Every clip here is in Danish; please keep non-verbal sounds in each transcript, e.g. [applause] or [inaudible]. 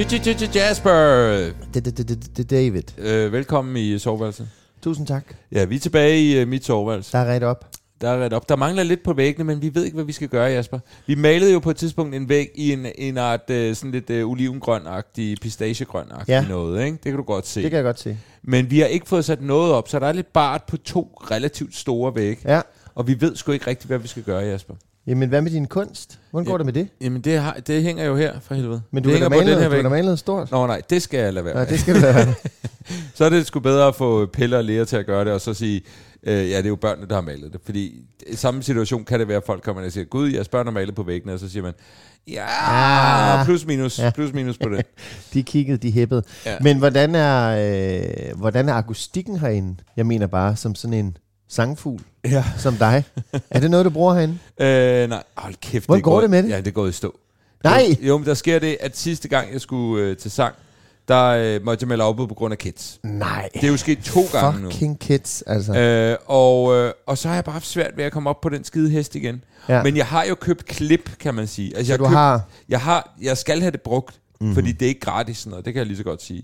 Jasper! David. Øh, velkommen i soveværelset. Tusind tak. Ja, vi er tilbage i uh, mit soveværelse. Der er ret op. Der er ret op. Der mangler lidt på væggene, men vi ved ikke, hvad vi skal gøre, Jasper. Vi malede jo på et tidspunkt en væg i en, en art uh, sådan lidt uh, olivengrøn-agtig, pistachegrøn-agtig Ja. noget, ikke? Det kan du godt se. Det kan jeg godt se. Men vi har ikke fået sat noget op, så der er lidt bart på to relativt store vægge. Ja. Og vi ved sgu ikke rigtigt, hvad vi skal gøre, Jasper. Jamen, hvad med din kunst? Hvordan går Ja. det med det? Jamen, det, har, det hænger jo her, for helvede. Men du det hænger på den her du har væg. malet stort. Nå nej, det skal jeg lade være Nej, med. det skal det være. [laughs] Så er det sgu bedre at få Pelle og Lea til at gøre det, og så sige, øh, ja, det er jo børnene, der har malet det. Fordi i samme situation kan det være, at folk kommer og siger, gud, jeres børn har malet på væggene, og så siger man, ja, Ah. plus minus, Ja. plus minus på det. [laughs] de kiggede, de hæppede. Ja. Men hvordan er, øh, hvordan er akustikken herinde? Jeg mener bare, som sådan en sangfugl, ja. som dig. er det noget, du bruger herinde? Øh, nej, hold kæft. Hvordan er går gået- det med det? Ja, det gået i stå. Nej! Jo, men der sker det, at sidste gang, jeg skulle øh, til sang, der øh, måtte jeg melde afbud på grund af kids. Nej. Det er jo sket to gange nu. Fucking kids, altså. Øh, og, øh, og så har jeg bare haft svært ved at komme op på den skide hest igen. Ja. Men jeg har jo købt klip, kan man sige. Altså, Så jeg du købt, har- Jeg, har, jeg skal have det brugt, Mhm. mm-hmm. fordi det er ikke gratis sådan noget. Det kan jeg lige så godt sige.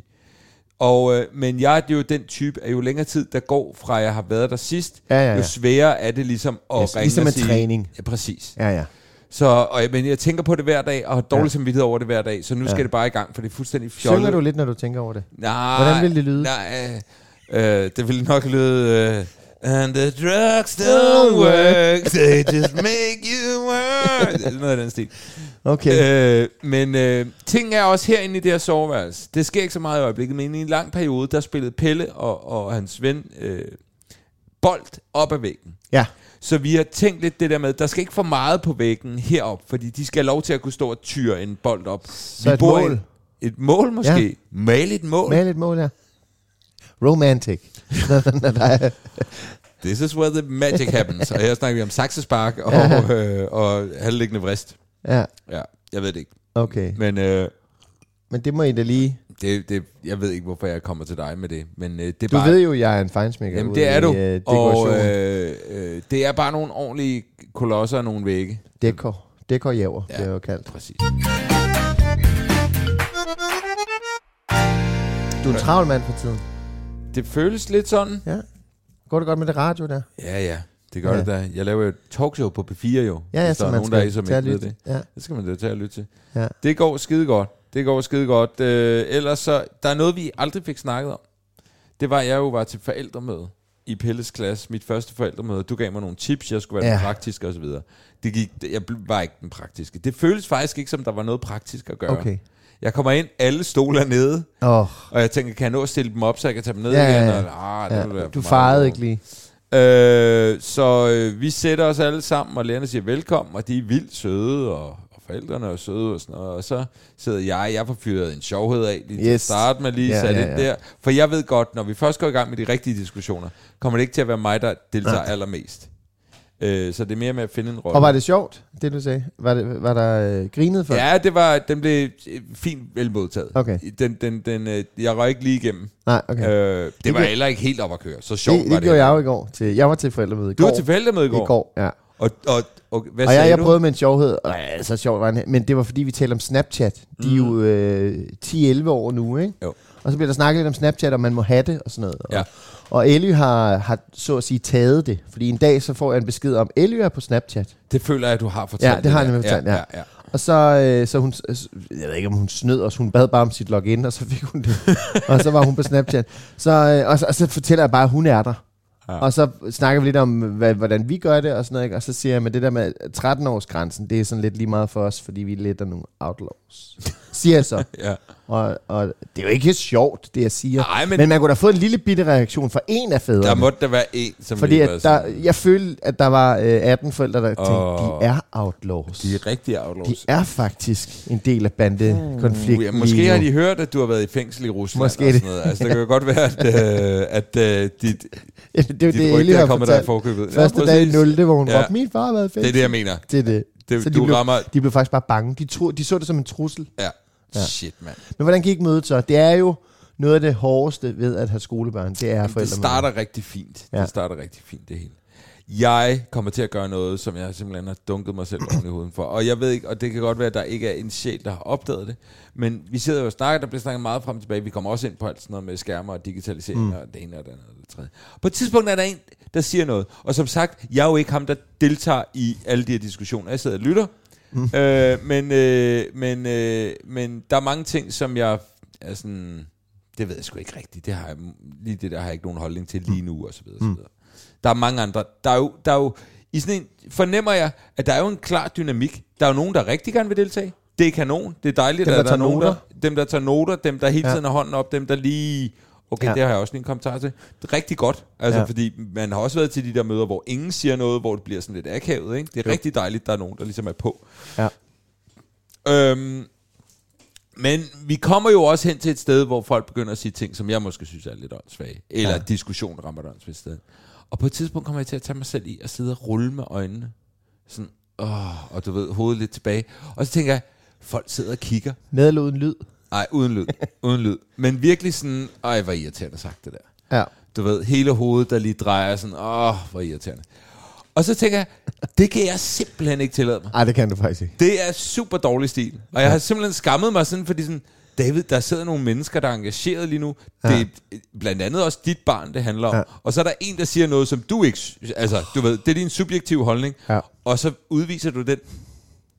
Og, øh, men jeg er jo den type, at jo længere tid der går fra, jeg har været der sidst, Ja, ja, ja. jo sværere er det ligesom at Yes, ringe ligesom og en sige... træning. Ja, præcis. Ja, ja. Så, og, jeg- men jeg tænker på det hver dag, og har dårlig Ja. samvittighed over det hver dag, så nu Ja. skal det bare i gang, for det er fuldstændig fjollet. Synger du lidt, når du tænker over det? Nej, Hvordan vil det lyde? Nej, øh, øh, det vil nok lyde... Øh, And the drugs don't work, they just make you work. Det [laughs] er Noget af den stil. Okay. Øh, men øh, ting er også herinde i det her soveværelse. Det sker ikke så meget i øjeblikket, men i en lang periode, der spillede Pelle og, og hans ven øh, bold op ad væggen. Ja. Så vi har tænkt lidt det der med, der skal ikke for meget på væggen herop, fordi de skal have lov til at kunne stå og tyre en bold op. Så et bor i mål. en- Et mål måske? Ja. Mal et mål? Mal et mål, ja. Romantic. Er- [laughs] This is where the magic happens. og her snakker vi om saksespark og, øh, og halvliggende vrist. ja, Ja, jeg ved det ikke. okay. Men øh, Men det må I da lige... det, det, jeg ved ikke, hvorfor jeg kommer til dig med det. Men øh, det er Du bare... ved jo, jeg er en fejnsmækker Jamen, det er i, du. øh, og øh, øh, det er bare nogle ordentlige kolosser og nogle vægge. Dekor. Dekorjæver, Ja. ja. bliver jo kaldt. Præcis. Du er en travl mand for tiden. Det føles lidt sådan. Ja. Går det godt med det radio der? Ja, ja. Det gør Ja. det da. Jeg laver jo et talkshow på P4 jo. Ja, ja, hvis så der er nogen, der er, som ikke ved det. Ja. Det skal man da tage og lytte til. Ja. Det går skide godt. Det går skide godt. Øh, ellers så, der er noget, vi aldrig fik snakket om. Det var, jeg jo var til forældremøde i Pelles klasse, mit første forældremøde. Du gav mig nogle tips, jeg skulle være Ja. ja. praktisk og så videre. Det gik, jeg var ikke den praktiske. Det føles faktisk ikke, som der var noget praktisk at gøre. Okay. Jeg kommer ind, alle stole er nede, oh, og jeg tænker, kan jeg nå at stille dem op, så jeg kan tage dem ned Ja, ja, igen? ja. Og, ah, det være ja. for Du farede ikke lige. Øh, så øh, vi sætter os alle sammen, og lærerne siger velkommen, og de er vildt søde, og, og forældrene er søde og sådan noget. Og så sidder jeg, jeg får fyret en sjovhed af lige til at Yes. starte med, lige Ja, ja, sat ja, ja, ind ja. der. For jeg ved godt, når vi først går i gang med de rigtige diskussioner, kommer det ikke til at være mig, der deltager Nej. allermest. Øh, så det er mere med at finde en rolle. Og var det sjovt, det du sagde? Var, det, var der øh, grinet for? Ja, det var, den blev øh, fint vel modtaget. Okay. Den, den, den, øh, jeg røg ikke lige igennem. Nej, okay. Øh, det, Det var gør- heller ikke helt op at køre. Så sjovt det, var det gjorde jeg jo i går. Til, jeg var til forældremøde i Du går. var til forældremøde i går? I går, ja. Og, og, og hvad Og jeg, jeg du? prøvede med en sjovhed, og ja, så sjovt var den, men det var fordi, vi talte om Snapchat. De er jo øh, 10-11 år nu, ikke? Jo. Og så bliver der snakket lidt om Snapchat, og man må have det og sådan noget. Ja. Og, og Elly har, har så at sige taget det, fordi en dag så får jeg en besked om, Elly er på Snapchat. Det føler jeg, at du har fortalt. Ja, det har jeg nemlig fortalt, ja. ja, ja. Og så, øh, så hun, jeg ved ikke om hun snød os, hun bad bare om sit login, og så fik hun det. [laughs] og så var hun på Snapchat. Så, øh, og, så, og så fortæller jeg bare, at hun er der. Ja. Ja. Og så snakker vi lidt om, hvad, hvordan vi gør det og sådan noget. Ikke? Og så siger jeg, at det der med 13-års grænsen, det er sådan lidt lige meget for os, fordi vi er lidt af nogle outlaws. [laughs] siger jeg så. [laughs] ja. Og, og det er jo ikke sjovt, det jeg siger. Nej, men- men, man kunne da få en lille bitte reaktion fra en af fædrene. Der måtte der være en, som fordi at der, jeg følte, at der var øh, 18 forældre, der tænkte, Åh. de er outlaws. De er rigtig outlaws. De er faktisk en del af bandekonflikten. Uh, ja, måske har de hørt, at du har været i fængsel i Rusland Måske og det. sådan noget. Altså, det kan jo godt være, at, øh, [laughs] at øh, dit, Ja, det dit det, Ellie rygte er har kommet der i forkøbet. Første ja, dag i præcis. 0, hvor hun Ja. råbte, min far har været i Det er fængsel. det, jeg mener. Det er det. Det, Så du de blev, rammer... de blev faktisk bare bange. De, tro, de så det som en trussel. Ja. Ja. Shit, mand. Men hvordan gik mødet så? Det er jo noget af det hårdeste ved at have skolebørn. Det er Jamen, det forældre. starter rigtig fint. Ja. Det starter rigtig fint, det hele. Jeg kommer til at gøre noget, som jeg simpelthen har dunket mig selv oven i hovedet for. Og jeg ved ikke, og det kan godt være, at der ikke er en sjæl, der har opdaget det. Men vi sidder jo og snakker, der bliver snakket meget frem og tilbage. Vi kommer også ind på alt sådan noget med skærmer og digitalisering mm. og det ene og det andet og det tredje. På et tidspunkt er der en, der siger noget. Og som sagt, jeg er jo ikke ham, der deltager i alle de her diskussioner. Jeg sidder og lytter. Mm. Øh, men, øh, men, øh, men der er mange ting, som jeg er sådan... Det ved jeg sgu ikke rigtigt. Det har jeg, lige det der har jeg ikke nogen holdning til lige nu, og så videre, og så videre. Der er mange andre. Der er jo, der er jo, I sådan en, fornemmer jeg, at der er jo en klar dynamik. Der er jo nogen, der rigtig gerne vil deltage. Det er kanon. Det er dejligt, Dem, at der der er nogen, der, noter. dem, der tager noter, dem, der hele Ja. tiden har hånden op, dem, der lige... Okay, ja. Det har jeg også lige en kommentar til. Det er rigtig godt, altså, ja. Fordi man har også været til de der møder, hvor ingen siger noget, hvor det bliver sådan lidt akavet. Ikke? Det er jo. Rigtig dejligt, der er nogen, der ligesom er på. Ja. Øhm, men vi kommer jo også hen til et sted, hvor folk begynder at sige ting, som jeg måske synes er lidt åndssvage. Eller. Ja. diskussion rammer et åndssvagt sted. Og på et tidspunkt kommer jeg til at tage mig selv i at sidde og rulle med øjnene. Sådan, åh, og du ved, hovedet lidt tilbage. Og så tænker jeg, folk sidder og kigger. Med eller uden lyd? Nej, uden lyd. uden lyd. Men virkelig sådan, ej, hvor irriterende sagt det der. Ja. Du ved, hele hovedet, der lige drejer sådan, åh, hvor irriterende. Og så tænker jeg, det kan jeg simpelthen ikke tillade mig. Ej, det kan du faktisk ikke. Det er super dårlig stil. Og jeg har simpelthen skammet mig sådan, fordi sådan, David, der sidder nogle mennesker, der er engageret lige nu. Ja. Det er blandt andet også dit barn, det handler om. Ja. Og så er der en, der siger noget, som du ikke... Altså, du ved, det er din subjektive holdning. Ja. Og så udviser du den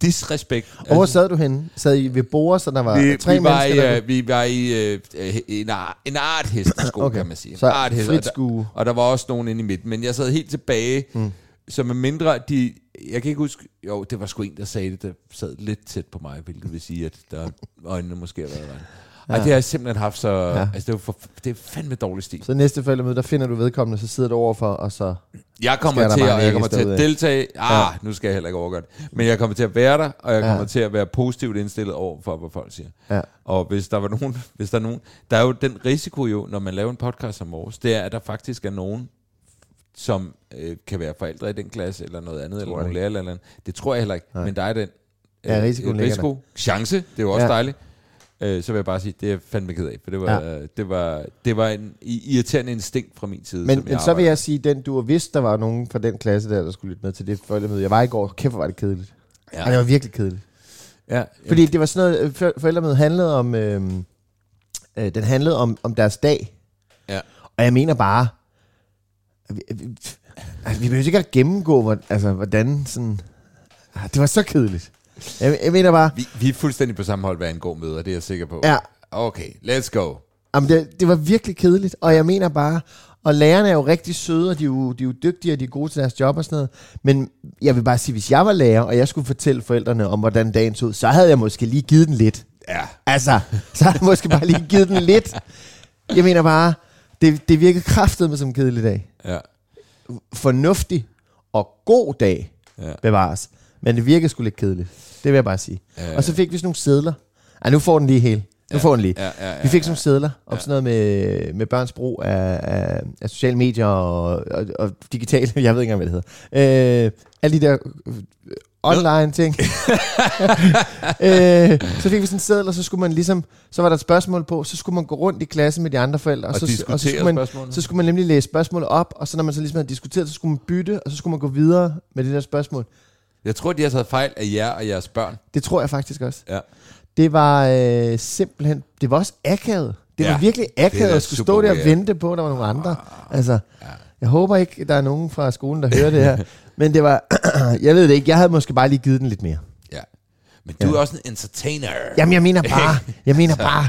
disrespekt. Og hvor sad du henne? Sad I ved bordet, så der var vi, tre vi, var mennesker? i, der øh, vi var i øh, øh, en, ar, en art hestesko, okay. Kan man sige. En Så art heste, frit og der-. Og der var også nogen inde i midten. Men jeg sad helt tilbage, mm. så med mindre de... Jeg kan ikke huske... Jo, det var sgu en, der sagde det, der sad lidt tæt på mig, hvilket vil sige, at der øjnene måske har været vejen. Ja. Ej, det har jeg simpelthen haft så... Ja. Ja. Altså, det er, for, det er fandme dårlig stil. Så næste forældremøde, der finder du vedkommende, så sidder du overfor, og så... Jeg kommer til, at, jeg kommer til at deltage. Ah, ja. nu skal jeg heller ikke overgøre det. Men jeg kommer til at være der, og jeg Ja. kommer til at være positivt indstillet over for, hvad folk siger. Ja. Og hvis der var nogen, hvis der er nogen, der er jo den risiko jo, når man laver en podcast som vores, det er, at der faktisk er nogen, som øh, kan være forældre i den klasse, eller noget andet, eller nogle lærer, eller andet. Det tror jeg heller ikke, Nej. men der er den Ja, risikoen øh, ligger risiko. Chance, det er jo også Ja. dejligt. Øh, så vil jeg bare sige, det er jeg fandme ked af, for det var, Ja. det var, det var en irriterende instinkt fra min side. Men, men så vil jeg sige, den du har vidst, der var nogen fra den klasse der, der skulle lytte med til det forældremøde. Jeg var i går, kæft hvor var det kedeligt. Ja. Ej, det var virkelig kedeligt. Ja, Fordi det var sådan noget, øh, for- forældremødet handlede om, øh, øh, den handlede om, om deres dag. Ja. Og jeg mener bare, vi, vi, altså, vi behøver ikke at gennemgå, hvor, altså, hvordan sådan... Ah, Det var så kedeligt. Jeg, jeg mener bare, Vi, vi er fuldstændig på samme hold, hvad angår møder, det er jeg sikker på. ja, Okay, let's go. Jamen, det, det var virkelig kedeligt, og jeg mener bare, og lærerne er jo rigtig søde, og de er jo, de er jo dygtige, og de er gode til deres job og sådan noget. Men jeg vil bare sige, hvis jeg var lærer, og jeg skulle fortælle forældrene om, hvordan dagen så ud, så havde jeg måske lige givet den lidt. Ja. Altså, så havde jeg måske bare lige givet den lidt. Jeg mener bare, det, det virkede kraftet med som kedelig dag. Ja. Fornuftig og god dag Ja. bevares. Men det virkede sgu lidt kedeligt. Det vil jeg bare sige. Ja. Og så fik vi sådan nogle sædler. Ej, nu får den lige helt. Nu får den lige. Ja, ja, ja, Vi fik sådan nogle ja. sædler om sådan noget med, med børns brug af, af, af sociale medier og, og, og digitale, [laughs] jeg ved ikke engang, hvad det hedder. Øh, alle de der øh, online ting. [laughs] øh, så fik vi sådan en seddel, og så skulle man ligesom, så var der et spørgsmål på, så skulle man gå rundt i klassen med de andre forældre, og, Og så, og så, skulle man, så skulle man nemlig læse spørgsmålet op, og så når man så ligesom havde diskuteret, så skulle man bytte, og så skulle man gå videre med det der spørgsmål. Jeg tror, de har taget fejl af jer og jeres børn. Det tror jeg faktisk også. Ja. Det var øh, simpelthen, det var også akavet. Det Ja, var virkelig akavet at skulle stå der og vente på, at der var nogle andre. Altså, jeg håber ikke, der er nogen fra skolen, der hører det her. [laughs] Men det var, [clears throat] jeg ved det ikke, jeg havde måske bare lige givet den lidt mere. Ja. Men du er også en entertainer. Jamen, jeg mener bare, [laughs] jeg mener bare,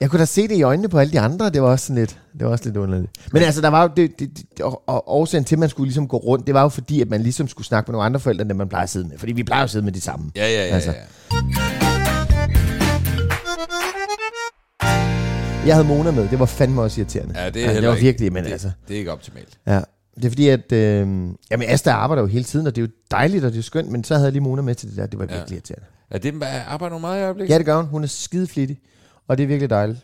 jeg kunne da se det i øjnene på alle de andre, det var også sådan lidt, det var også lidt underligt. Men altså, der var jo, det, det, det, og, og årsagen til, at man skulle ligesom gå rundt, det var jo fordi, at man ligesom skulle snakke med nogle andre forældre, end man plejer at sidde med. Fordi vi plejer at sidde med de samme. Ja, ja, ja. Altså. ja. Jeg havde Mona med, det var fandme også irriterende. Ja, det er altså, det var ikke- virkelig, men det, altså. Det er ikke optimalt. Ja, det er fordi, at... Øh, jamen, Asta arbejder jo hele tiden, og det er jo dejligt, og det er skønt, men så havde jeg lige Mona med til det der. Det var Ja. virkelig irriterende. Er det, arbejder du meget i øjeblikket? Ja, det gør hun. Hun er skideflittig, og det er virkelig dejligt.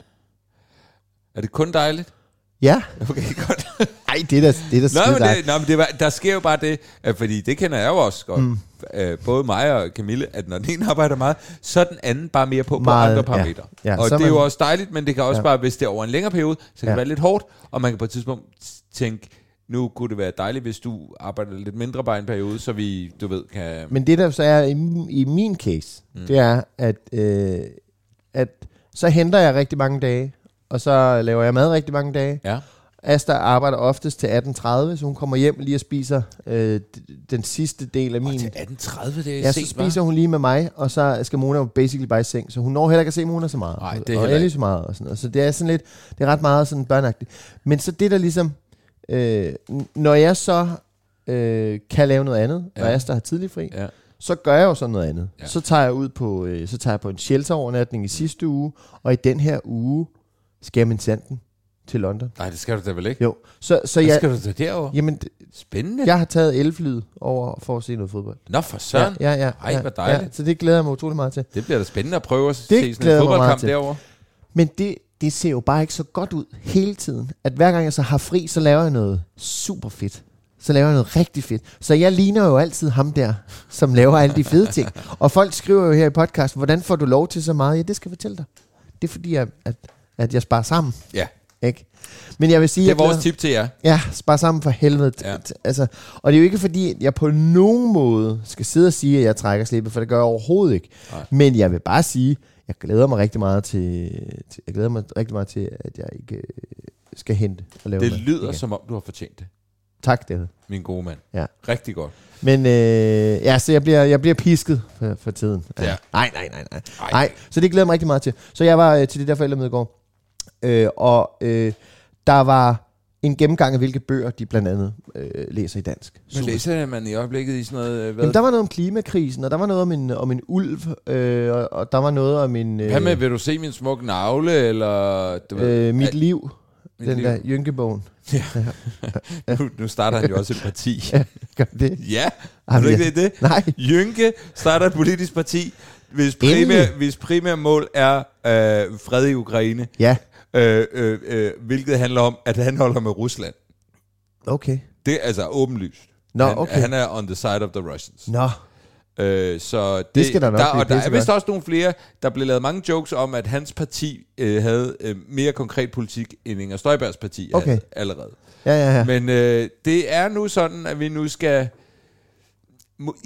Er det kun dejligt? Ja. Okay, [laughs] godt. Ej, det er da, det er da Nå, men, det, nå, men det var, der sker jo bare det, at, fordi det kender jeg jo også godt, mm. øh, både mig og Camille, at når den ene [laughs] arbejder meget, så er den anden bare mere på på Meget, andre ja. parametre. Ja, og så det er jo også dejligt, men det kan også Ja. bare, hvis det er over en længere periode, så kan Ja. det være lidt hårdt, og man kan på et tidspunkt tænke, nu kunne det være dejligt, hvis du arbejder lidt mindre bare en periode, så vi, du ved, kan... Men det der så er i, min- i min case, mm. det er, at, øh, at så henter jeg rigtig mange dage, og så laver jeg mad rigtig mange dage. Ja. Asta arbejder oftest til 18.30, så hun kommer hjem lige og spiser øh, den sidste del af Og min... til 18.30, det er Ja, så sent, spiser hun lige med mig, og så skal Mona jo basically bare i seng. Så hun når heller ikke at se Mona så meget. Nej, det er og Ellie ikke. så meget. Og sådan noget. Så det er sådan lidt, det er ret meget sådan børneagtigt. Men så det der ligesom, øh, når jeg så øh, kan lave noget andet, ja. og. Asta har tidlig fri, Ja. Så gør jeg jo sådan noget andet. Ja. Så tager jeg ud på, øh, så tager jeg på en shelterovernatning i sidste uge, og i den her uge skal jeg med sanden til London. Nej, det skal du da vel ikke? Jo, så, så Hvad jeg, skal du da derover? jamen, Spændende. jeg har taget elflyet over for at se noget fodbold. Nå, for søren. Ja, ja, ja, Ej, ja, hvor dejligt. Ja, så det glæder jeg mig utrolig meget til. Det bliver da spændende at prøve at se Det sådan glæder en fodboldkamp til. derovre. Men det, det ser jo bare ikke så godt ud hele tiden. At hver gang jeg så har fri, så laver jeg noget super fedt. Så laver jeg noget rigtig fedt. Så jeg ligner jo altid ham der, som laver alle de fede ting. Og folk skriver jo her i podcast, hvordan får du lov til så meget? Ja, det skal jeg fortælle dig. Det er fordi, at, at, at jeg sparer sammen. Ja, Ikke? Men jeg vil sige, det er jeg glæder- vores tip til jer. Ja, spar sammen for helvede. Ja. Altså, og det er jo ikke fordi, jeg på nogen måde skal sidde og sige, at jeg trækker slippet, for det gør jeg overhovedet ikke. Nej. Men jeg vil bare sige, jeg glæder mig rigtig meget til, til jeg glæder mig rigtig meget til, at jeg ikke øh, skal hente og lave Det lyder igen. som om, du har fortjent det, Tak, David. min gode mand. Ja. Rigtig godt. Men øh, ja, så jeg bliver, jeg bliver pisket for, for tiden. Ja. Nej, nej, nej, nej. Ej. Nej, så det glæder jeg mig rigtig meget til. Så jeg var øh, til det der forældremøde i går, øh, og øh, der var en gennemgang af, hvilke bøger de blandt andet øh, læser i dansk. Men læser man i øjeblikket i sådan noget... øh, Hvad, Jamen, der var noget om klimakrisen, og der var noget om en, om en ulv, øh, og, og der var noget om en... Øh, Hvad med, vil du se min smukke navle, eller... Du ved, øh, mit at- liv, mit den liv? der Jynkebogen. [laughs] Nu, nu starter han jo også et parti. [laughs] Gør det? ja, er du ikke det? det? Nej. Jynke starter et politisk parti, hvis primær, hvis primær mål er øh, fred i Ukraine, Ja, øh, øh, øh, hvilket handler om, at han holder med Rusland. okay. Det er altså åbenlyst. Nå, han, okay. han er on the side of the Russians. Nå, Øh, så det, skal der nok der, blive og der er vist også nogle flere, der blev lavet mange jokes om, at hans parti øh, havde øh, mere konkret politik end Inger Støjbergs parti Okay. havde allerede. ja, ja, ja. Men øh, det er nu sådan, at vi nu skal...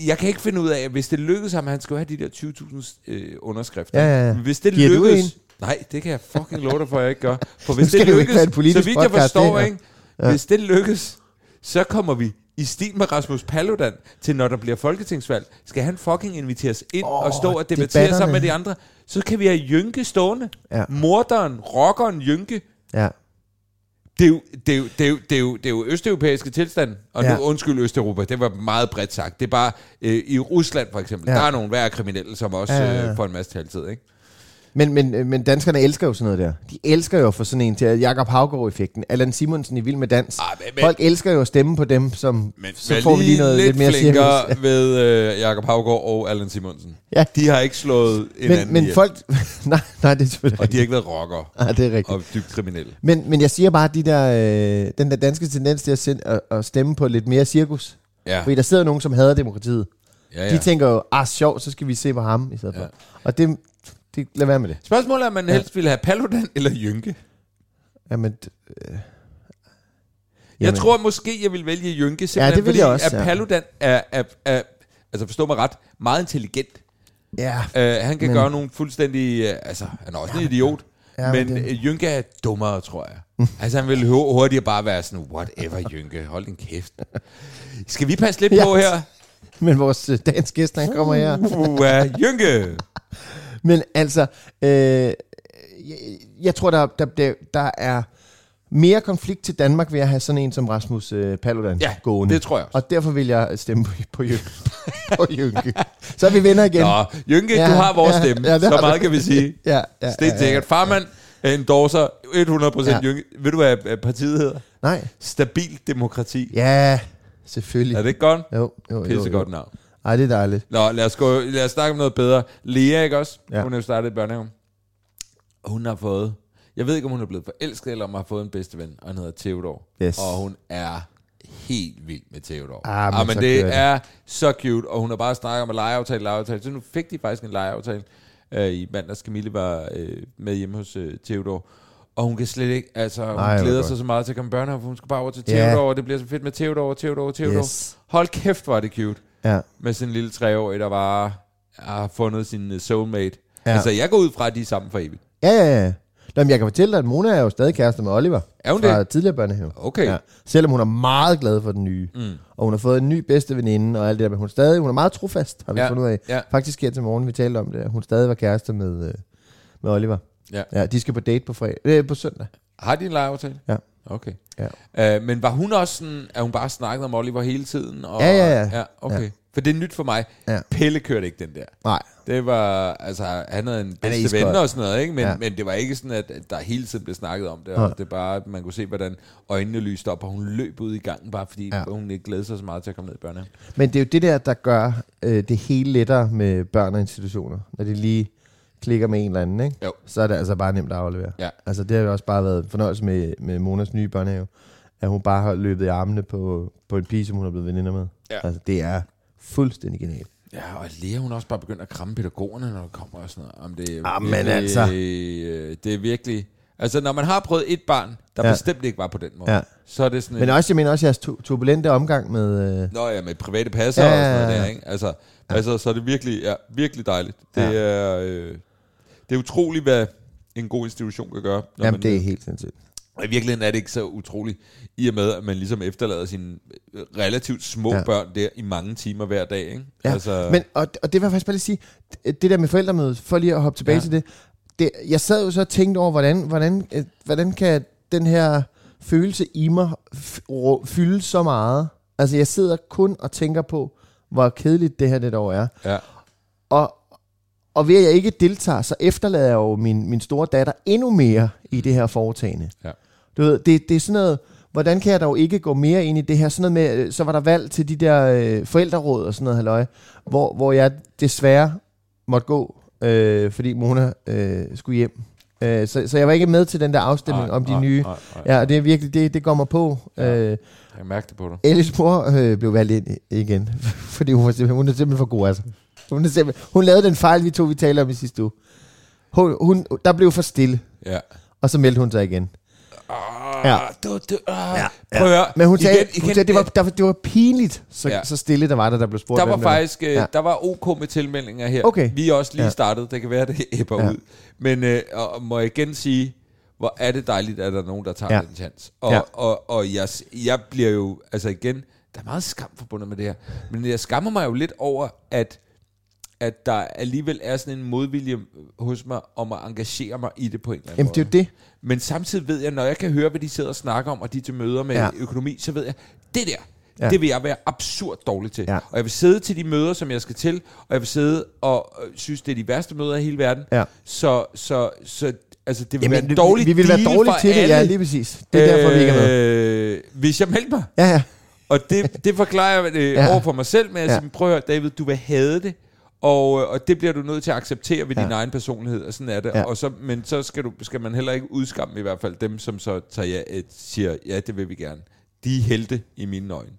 Jeg kan ikke finde ud af, hvis det lykkes ham, han skal have de der 20.000 øh, underskrifter. Ja, ja, ja. Hvis det Giver lykkes... Nej, det kan jeg fucking love dig for, at jeg ikke gør. For [laughs] hvis det det lykkes, så vidt jeg forstår, det ikke, hvis det lykkes, så kommer vi i stil med Rasmus Paludan til, når der bliver folketingsvalg, skal han fucking inviteres ind Åh, og stå og debattere debatterne. sammen med de andre. Så kan vi have Jynke stående. Ja. Morderen, rockeren Jynke. ja. Det er, jo, det, er jo, det, er jo, det, er jo, det er jo østeuropæiske tilstand, og Ja. nu undskyld Østeuropa, det var meget bredt sagt. Det er bare, øh, i Rusland for eksempel, Ja. der er nogle værre kriminelle, som også ja, ja. ja. øh, får en masse taltid, ikke? Men, men, men danskerne elsker jo sådan noget der. De elsker jo for sådan en til Jakob Havgaard-effekten. Allan Simonsen i Vild med Dans. Ah, men- men- Folk elsker jo at stemme på dem, som Men så vær får vi lige noget lidt, lidt mere cirkus. ved øh, Jakob Havgaard og Allan Simonsen. Ja. De har ikke slået hinanden Men, men ihjel, folk... [laughs] nej, nej, det er selvfølgelig og de har ikke været rockere Nej, det er rigtigt. og dybt kriminelle. Men, men jeg siger bare, at de der, øh, den der danske tendens til at, sende, at, at stemme på lidt mere cirkus. Ja, Fordi der sidder nogen, som hader demokratiet. ja, Ja. De tænker jo, ah, sjovt, så skal vi se på ham i stedet for. Ja. Og det, det, lad være med det. Spørgsmålet er, om man helst ville have Paludan eller Jynke. Jamen, øh, Jeg Jamen. tror måske, jeg vil vælge Jynke, simpelthen det vil fordi, jeg også, at ja. Paludan er, er, er, altså forstå mig ret, meget intelligent. ja. Uh, han kan Men- gøre nogle fuldstændig, uh, altså han er også en idiot, Ja, men men det- det... Jynke er dummere, tror jeg. altså han vil hu- hurtigere bare være sådan, whatever [laughs] Jynke, hold din kæft. Skal vi passe lidt Ja. på her? [laughs] Men vores øh, dagens gæst, han kommer her. Uh, Jynke! [laughs] Men altså, øh, jeg, jeg tror, der, der, bliver- der er mere konflikt til Danmark ved at have sådan en som Rasmus øh, Paludan Ja, gående. det tror jeg også. Og derfor vil jeg stemme på, på, Jynke. på Jynke. Så er vi venner igen. Nå, Jynke, Ja, du har vores ja, stemme, ja, det så meget du. kan vi sige. [laughs] Ja, ja, Stensikkert. Farmand endorser 100% Ja. Jynke. Ved du, hvad partiet hedder? Nej. Stabil demokrati. Ja, selvfølgelig. Er det ikke godt? Jo, jo, jo, Pisse jo. godt navn. Ej, det er dejligt. Nå, lad os, gå, lad os snakke om noget bedre. Lea, ikke også? Ja. Hun er jo startet i børnehaven. Og hun har fået... Jeg ved ikke, om hun er blevet forelsket, eller om hun har fået en bedste ven, og han hedder Theodor. Yes. Og hun er helt vild med Theodor. Ah, men ah, men det det. er så cute, og hun har bare snakket om at legeaftale, legeaftale. Så nu fik de faktisk en legeaftale øh, i mandags. Camille var øh, med hjemme hos øh, Theodor. Og hun kan slet ikke, altså hun Ej, glæder sig så meget til at komme i børnehave, for hun skal bare over til. Theodor, og det bliver så fedt med Theodor, Theodor, Theodor. Yes. Hold kæft, hvor er det cute Ja. med sin lille treårige, der bare har fundet sin øh, soulmate. Ja. Altså, jeg går ud fra, at de er sammen for evigt. Ja, ja, ja. Nå, men jeg kan fortælle dig, at Mona er jo stadig kærester med Oliver. Er hun fra det? tidligere børnehave. Okay. Ja. Selvom hun er meget glad for den nye. Mm. Og hun har fået en ny bedste veninde og alt det der. Men hun er stadig, hun er meget trofast, har vi Ja, fundet ud af. ja. Faktisk her til morgen, vi talte om det. Hun stadig var kærester med, øh, med Oliver. Ja. Ja, de skal på date på, fredag, øh, på søndag. Har de en legeaftale? Ja. Okay. Ja. Uh, men var hun også sådan, at hun bare snakkede om Oliver hele tiden? Og, Ja, ja, ja. ja okay. Ja. For det er nyt for mig. Ja. Pelle kørte ikke den der. Nej. Det var, altså, han havde en bedste ven og sådan noget, ikke? Men, Ja. ja. men det var ikke sådan, at der hele tiden blev snakket om det. Og det er bare, at man kunne se, hvordan øjnene lyste op, og hun løb ud i gangen, bare fordi Ja. ja. hun ikke glædede sig så meget til at komme ned i børnehaven. Men det er jo det der, der gør øh, det hele lettere med børn og institutioner. Når de lige klikker med en eller anden, ikke? Jo. så er det altså bare nemt at aflevere. Ja. Altså det har jo også bare været fornøjelse med, med Monas nye børnehave, at hun bare har løbet i armene på, på en pige, som hun er blevet veninder med. Ja. Altså det er fuldstændig genialt. Ja, og Lea, hun er også bare begyndt at kramme pædagogerne, når det kommer og sådan noget. Om det, er Ah, men virkelig, altså. øh, Det er virkelig... Altså, når man har prøvet et barn, der Ja. bestemt ikke var på den måde, Ja. så er det sådan Men en... også, jeg mener også jeres tu- turbulente omgang med... Øh, Nå ja, med private passer Ja, og sådan noget der, ikke? Altså, ja. altså, så er det virkelig, ja, virkelig dejligt. Det, Ja. er, øh, det er utroligt, hvad en god institution kan gøre. Når jamen man, det er helt sindssygt. Og i virkeligheden er det ikke så utroligt, i og med, at man ligesom efterlader sine øh, relativt små Ja. børn der i mange timer hver dag, ikke? Ja. Altså, Men, og, og det jeg faktisk bare lige sige, det der med forældremødet, for lige at hoppe tilbage ja. Til det, det, jeg sad jo så og tænkte over, hvordan, hvordan, øh, hvordan kan den her følelse i mig fylde så meget? Altså jeg sidder kun og tænker på, hvor kedeligt det her det dog er. ja. Og, og ved at jeg ikke deltager, så efterlader jeg jo min, min store datter endnu mere i det her foretagende. Ja. Du ved, det, det er sådan noget, hvordan kan jeg dog ikke gå mere ind i det her? Sådan noget med, øh, så var der valg til de der øh, forældreråd og sådan noget, halløj, hvor, hvor jeg desværre måtte gå, øh, fordi Mona øh, skulle hjem. Øh, så, så jeg var ikke med til den der afstemning Nej, om de nej, nye. nej, nej. Ja, og det er virkelig, det, det går mig på. Ja. Øh, Jeg mærker det på dig. Ellis mor øh, blev valgt ind igen, [laughs] fordi hun, var simpelthen, hun er simpelthen for god, altså. Hun, er simpelthen, hun lavede den fejl, vi to vi talte om i sidste uge. Hun, hun, der blev for stille, Ja. og så meldte hun sig igen. Ah, Ja. Du, du, ah. Ja. Prøv at høre. Men hun sagde, igen, hun igen, sagde det, var, der, det var pinligt, så, ja. Så stille der var der, der blev spurgt. der var faktisk, øh, Ja. der var ok med tilmeldinger her. Okay. Vi er også lige Ja. startet. Det kan være, det æbber Ja. ud. Men øh, og må jeg igen sige, hvor er det dejligt, at der er nogen, der tager Ja. den chance. Og, Ja. ja. og, og jeg, jeg bliver jo, altså igen, der er meget skam forbundet med det her. Men jeg skammer mig jo lidt over, at at der alligevel er sådan en modvilje hos mig om at engagere mig i det på en eller anden Jamen, måde. det er jo det. Men samtidig ved jeg, når jeg kan høre, hvad de sidder og snakker om, og de er til møder med Ja. økonomi, så ved jeg, det der, Ja. Det vil jeg være absurd dårlig til. Ja. Og jeg vil sidde til de møder, som jeg skal til, og jeg vil sidde og øh, synes, det er de værste møder i hele verden. Ja. Så, så, så altså, det vil Jamen, være en det- dårlig vi vil være dårlige til det, alle. ja, lige præcis. Det er derfor, vi ikke er med. Øh, hvis jeg meldte mig, Ja, ja. og det, det forklarer jeg øh, ja. over for mig selv med at Ja. sige, prøv at høre, David, du vil have det, og, øh, og det bliver du nødt til at acceptere ved Ja. din egen personlighed, og sådan er det. Ja. Og så, men så skal, du, skal man heller ikke udskamme i hvert fald dem, som så tager ja, et, siger, ja, det vil vi gerne. De er helte i mine øjne.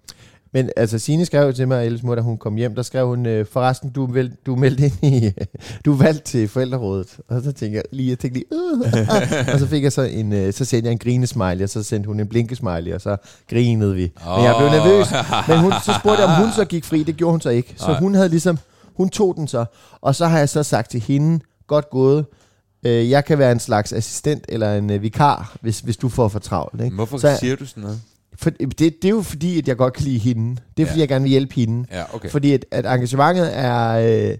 Men altså, Signe skrev jo til mig, Elles mor, da hun kom hjem, der skrev hun, øh, forresten, du er, vel, du er meldt ind i, [laughs] du er valgt til forældrerådet. Og så tænkte jeg lige, jeg tænkte lige, øh, [laughs] og så fik jeg så en, øh, så sendte jeg en grinesmiley, og så sendte hun en blinkesmiley, og så grinede vi. Men jeg blev nervøs. Men hun, så spurgte jeg, om hun [laughs] så gik fri. Det gjorde hun så ikke. Så hun havde ligesom, hun tog den så. Og så har jeg så sagt til hende, godt gået, øh, jeg kan være en slags assistent eller en øh, vikar, hvis, hvis du får for travlt. Ikke? Hvorfor så, siger du sådan noget? For, det, det er jo fordi, at jeg godt kan lide hende. Det er fordi, Ja. jeg gerne vil hjælpe hende. Ja, okay. Fordi at, at engagementet er... Øh,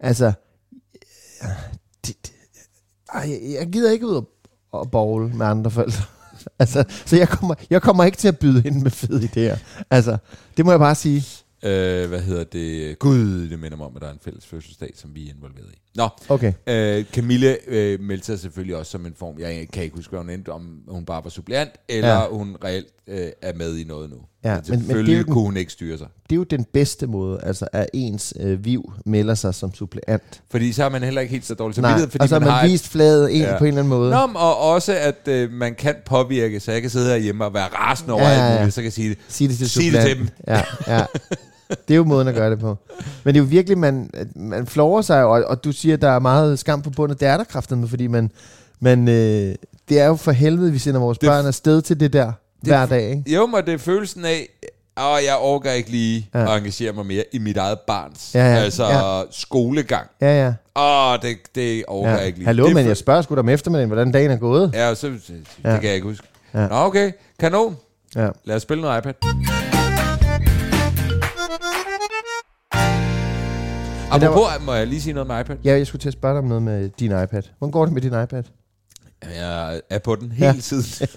altså... øh, Det, det, jeg- jeg gider ikke ud og, og bowl med andre forældre. [laughs] altså, så jeg kommer, jeg kommer ikke til at byde hende med fede idéer. Altså, det må jeg bare sige. Øh, hvad hedder det? Gud, det minder mig om, at der er en fælles fødselsdag, som vi er involveret i. Nå, Okay. øh, Camille øh, meldte sig selvfølgelig også som en form. Jeg kan ikke huske, hvad hun endte, om hun bare var suppleant, eller Ja. hun reelt øh, er med i noget nu. Ja, men, men- men det er selvfølgelig jo den- kunne hun ikke styre sig. Det er jo den bedste måde, altså at ens øh, viv melder sig som suppleant. Fordi så er man heller ikke helt så dårlig Nej, samvittighed, fordi og så har man, man, har... et- vist flaget en Ja. på en eller anden måde. Nå, og også, at øh, man kan påvirke, så jeg kan sidde herhjemme og være rasende over Ja, ja, ja, alt muligt, så kan jeg sige det. Sig det til Sig det til suppleanten. Ja, ja. [laughs] Det er jo måden at gøre det på. Men det er jo virkelig, man, man flover sig, og, og du siger, der er meget skam forbundet. Det er der kraftedeme, fordi man, man, øh, det er jo for helvede, vi sender vores Det- børn afsted til det der det, hver dag. Ikke? Jo, men det er følelsen af, at jeg overgår ikke lige Ja. at engagere mig mere i mit eget barns Ja, ja, altså ja. skolegang. Ja, ja. Åh, det, det overgår jeg ja. ikke lige. Hallo, det men for- jeg spørger sgu da om eftermiddagen, hvordan dagen er gået. Ja, så, det, det Ja. kan jeg ikke huske. Ja. Nå, okay. Kanon. Ja. Lad os spille noget iPad. Apropos, må jeg lige sige noget med iPad? ja, jeg skulle til at spørge dig om noget med din iPad. Hvordan går det med din iPad? Jeg er på den hele Ja. tiden.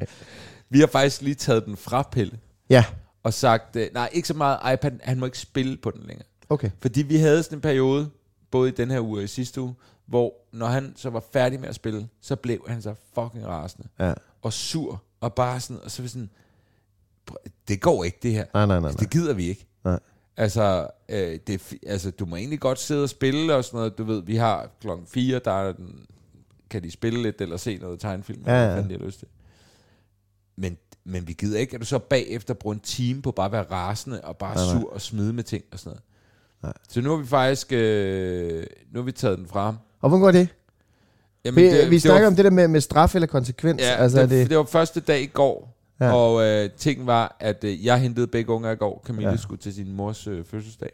[laughs] Vi har faktisk lige taget den fra Pelle Ja, og sagt, øh, nej, ikke så meget iPad, han må ikke spille på den længere. okay. Fordi vi havde sådan en periode, både i den her uge og i sidste uge, hvor når han så var færdig med at spille, så blev han så fucking rasende Ja. og sur, og bare sådan, og så var vi sådan, "Prøv, det går ikke det her. Nej, nej, nej. nej. Det gider vi ikke. Altså, øh, det, altså, du må egentlig godt sidde og spille og sådan noget. Du ved, vi har klokken 4, der er den, kan de spille lidt eller se noget tegnefilm, Ja, eller ja. hvad fanden de har lyst til. Men, men vi gider ikke, at du så bagefter bruger en time på bare at være rasende og bare Nej, nej. sur og smide med ting og sådan noget. Nej. Så nu har vi faktisk, øh, nu har vi taget den fra ham. Og hvordan går det? Jamen, Vi, vi snakker var, om det der med, med straf eller konsekvens. Ja, altså, det, det, det, det var første dag i går, Ja. og øh, ting var, at øh, jeg hentede begge unger i går. Camille Ja. skulle til sin mors øh, fødselsdag.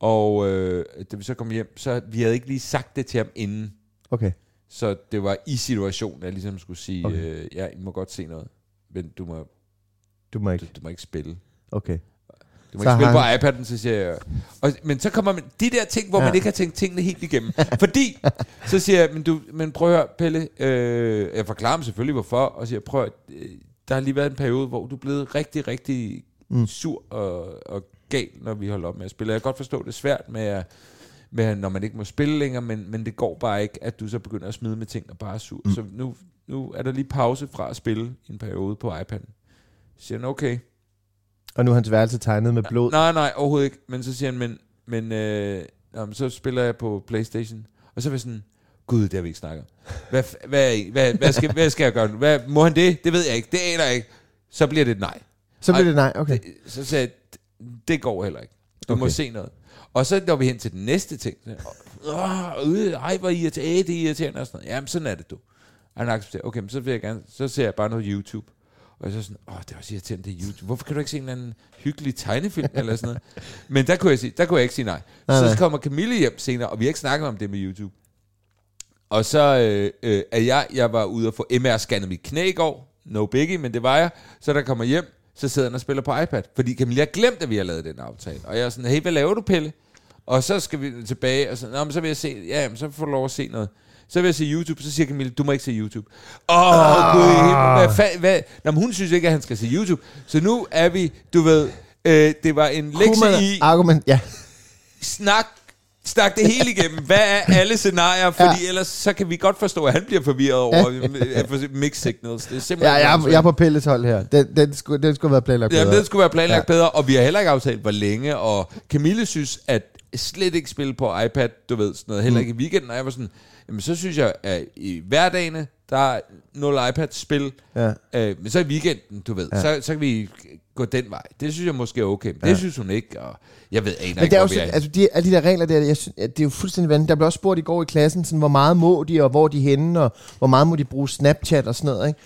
Og øh, da vi så kom hjem, så vi havde ikke lige sagt det til ham inden. okay. Så det var i situationen, at jeg ligesom skulle sige, Okay. øh, ja, I må godt se noget, men du må, Du må du, ikke. du må ikke spille. Okay. Du må Så ikke spille har på iPad'en, så siger jeg. Og, men så kommer man, de der ting, hvor ja. man ikke har tænkt tingene helt igennem. Fordi, så siger jeg, men, du, men prøv at høre, Pelle, øh, jeg forklarer ham selvfølgelig hvorfor, og siger, prøv at, øh, der har lige været en periode, hvor du er blevet rigtig, rigtig Mm. sur og, og gal, når vi holder op med at spille. Jeg kan godt forstå, det er svært med, at, med når man ikke må spille længere, men, men det går bare ikke, at du så begynder at smide med ting og bare er sur. Mm. Så nu, nu er der lige pause fra at spille en periode på iPad'en. Så siger han, okay. Og nu er hans værelse tegnet med blod. Nej, nej, overhovedet ikke. Men så siger han, men, men øh, nå, men så spiller jeg på Playstation. Og så var jeg sådan, gud, det har vi ikke snakket om. Hvad, hvad, hvad, hvad, skal, hvad skal jeg gøre nu? Hvad, må han det? Det ved jeg ikke. Det aner jeg ikke. Så bliver det et nej. Så bliver det nej, okay. Det, så sagde jeg, "Det- går heller ikke. Du okay. må se noget. Og så når vi hen til den næste ting. Så, Åh, øh, ej, hvor irriterende, det er irriterende og sådan noget. Jamen, sådan er det, du. Og han accepterer, okay, men så vil jeg gerne, så ser jeg bare noget YouTube. Og så sådan, åh, det er også irriterende, det er YouTube. Hvorfor kan du ikke se en eller anden hyggelig tegnefilm eller sådan noget? Men der kunne jeg, sige, der kunne jeg ikke sige nej. Nej, så nej. kommer Camille hjem senere, og vi har ikke snakket om det med YouTube. Og så øh, øh, er jeg, jeg var ude og få MR-scannet mit knæ i går. No biggie, men det var jeg. Så der kommer hjem, så sidder han og spiller på iPad. Fordi Camille har glemt, at vi har lavet den aftale. Og jeg er sådan, hey, hvad laver du, Pelle? Og så skal vi tilbage, og så, Nå, men så vil jeg se, ja, jamen, så får du lov at se noget. Så vil jeg se YouTube, så siger Camille, du må ikke se YouTube. Åh, oh, gud, hvad, fa- hvad? Nå, men hun synes ikke, at han skal se YouTube. Så nu er vi, du ved, øh, det var en lektie i, Argument, ja. snak, snak det hele igennem. Hvad er alle scenarier? Fordi ja. ellers så kan vi godt forstå, at han bliver forvirret over ja. mix signals. Det er Ja, simpelthen jeg, er, jeg er på Pelles hold her. Den, den, skulle, den skulle være planlagt Ja, bedre. den skulle være planlagt Ja. ja. bedre, og vi har heller ikke aftalt, hvor længe, og Camille synes, at slet ikke spille på iPad, du ved, sådan noget, heller ikke i weekenden, og jeg var sådan, jamen så synes jeg, at i hverdagene, der er nul iPad-spil, Ja. øh, men så i weekenden, du ved, Ja. så, så kan vi gå den vej. Det synes jeg måske er okay, men Ja. det synes hun ikke, og jeg ved aner Men ikke, det er hvor vi er. altså de, alle de der regler der, jeg synes, det er jo fuldstændig vanvittigt. Der blev også spurgt i går i klassen, sådan, hvor meget må de, og hvor de henne, og hvor meget må de bruge Snapchat og sådan noget, ikke?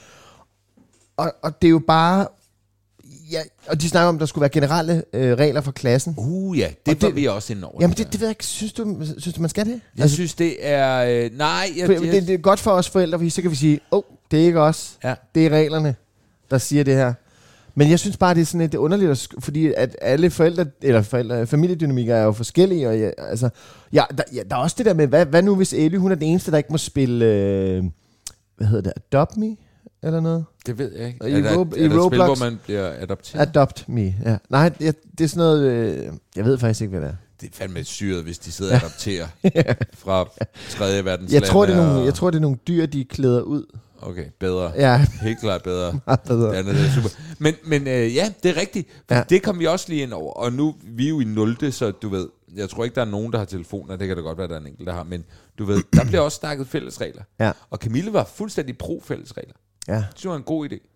Og, og det er jo bare... Ja, og de snakker om, at der skulle være generelle øh, regler for klassen. Uh ja, Og det var det- vi også inde over. Jamen det, det ved jeg ikke. Synes du, synes du man skal det? jeg synes, det er... Øh, nej, jeg, For, jeg, det, det er godt for os forældre, fordi så kan vi sige, åh, oh, det er ikke os. Ja. Det er reglerne, der siger det her. Men jeg synes bare, det er sådan lidt underligt, fordi at alle forældre, eller forældre, familiedynamikker er jo forskellige, og jeg, altså, ja, der, ja, der er også det der med, hvad, hvad nu hvis Ellie, hun er den eneste, der ikke må spille, øh, hvad hedder det, Adopt Me, eller noget? det ved jeg ikke. I er der, Rob- er i der et spil, Roblox? hvor man bliver adopteret? Adopt Me, ja. Nej, jeg, det er sådan noget, øh, jeg ved faktisk ikke, hvad det er. Det er fandme syret, hvis de sidder og adopterer [laughs] fra tredje verdens Jeg tror, det er nogle, og- jeg tror, det er nogle dyr, de klæder ud. Okay, bedre. Ja, Helt klart bedre. [laughs] meget bedre. Det andet det er super. Men, men øh, ja, det er rigtigt. Ja. ja. Det kom vi også lige ind over. Og nu vi er jo i 0. så du ved, jeg tror ikke, der er nogen, der har telefoner. Det kan da godt være, der er en enkelt, der har. Men du ved, der bliver også snakket fællesregler. Ja. Og Camille var fuldstændig pro fællesregler. Ja. Det synes jeg var en god idé.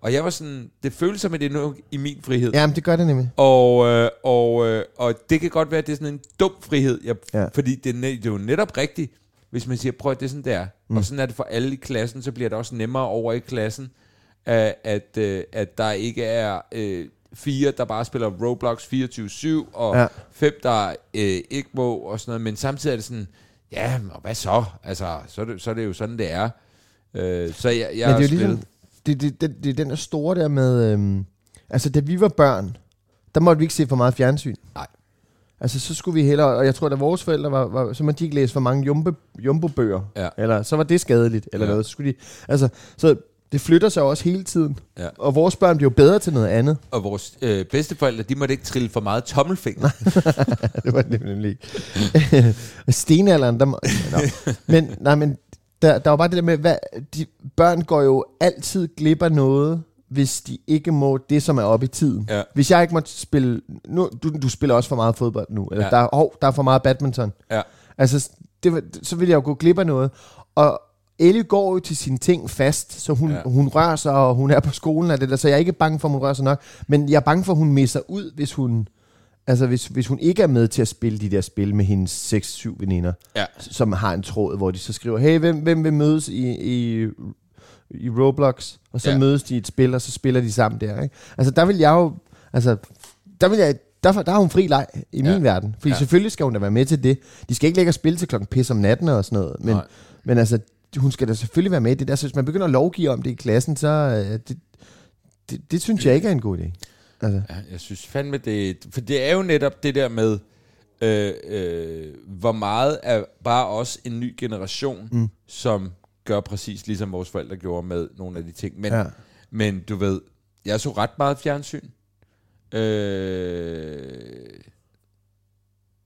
Og jeg var sådan, det føles som, er nu i min frihed. Jamen, det gør det nemlig. Og, øh, og, øh, og det kan godt være, at det er sådan en dum frihed. Jeg, Ja. Fordi det er, det er jo netop rigtigt, hvis man siger, prøv at det er sådan, det er. Mm. Og sådan er det for alle i klassen, så bliver det også nemmere over i klassen, at, at, øh, at der ikke er øh, fire, der bare spiller Roblox 24-7, og ja. fem, der øh, ikke må, og sådan noget. Men samtidig er det sådan, ja, og hvad så? Altså, så er det, så er det jo sådan, det er. Øh, så jeg, jeg Men det er jo spillet. ligesom, det, det, det, det er den der store der med, øhm, altså da vi var børn, der måtte vi ikke se for meget fjernsyn. Nej. Altså så skulle vi hellere, og jeg tror, at vores forældre var, var så måtte de ikke læse for mange jumbo, jumbo-bøger. Ja. Eller så var det skadeligt, eller Ja. noget. Så, skulle de, altså, så det flytter sig også hele tiden. Ja. Og vores børn bliver jo bedre til noget andet. Og vores øh, bedsteforældre, de måtte ikke trille for meget tommelfinger. [laughs] det var det nemlig ikke. [laughs] Stenalderen, der må, nå. Men, nej, men der, der var bare det der med, hvad, de, børn går jo altid glip af noget, hvis de ikke må det, som er oppe i tiden. Ja. Hvis jeg ikke må spille... Nu, du, du spiller også for meget fodbold nu. Eller Ja. der, er, hov, der er for meget badminton. Ja. Altså, det, så vil jeg jo gå glip af noget. Og Ellie går jo til sine ting fast, så hun. Ja. hun rører sig, og hun er på skolen og det der, så jeg er ikke bange for, at hun rører sig nok. Men jeg er bange for, at hun misser ud, hvis hun, altså hvis, hvis hun ikke er med til at spille de der spil med hendes 6-7 veninder, Ja. som har en tråd, hvor de så skriver, hey, hvem, hvem vil mødes i, i, i Roblox? Og så ja. Mødes de i et spil, og så spiller de sammen der. Ikke? Altså der vil jeg jo, altså der vil jeg, der, der har hun fri leg i ja. Min verden. Fordi ja. Ja. selvfølgelig skal hun da være med til det. De skal ikke ligge og spille til klokken pis om natten og sådan noget. Men, Nej. men altså, hun skal da selvfølgelig være med i det der. Så hvis man begynder at lovgive om det i klassen, så øh, det, det, det synes jeg ikke er en god idé. Altså, Ja, jeg synes fandme, det, for det er jo netop det der med, øh, øh, hvor meget er bare også en ny generation, mm. som gør præcis ligesom vores forældre gjorde med nogle af de ting. Men, Ja. men du ved, jeg så ret meget fjernsyn. Øh,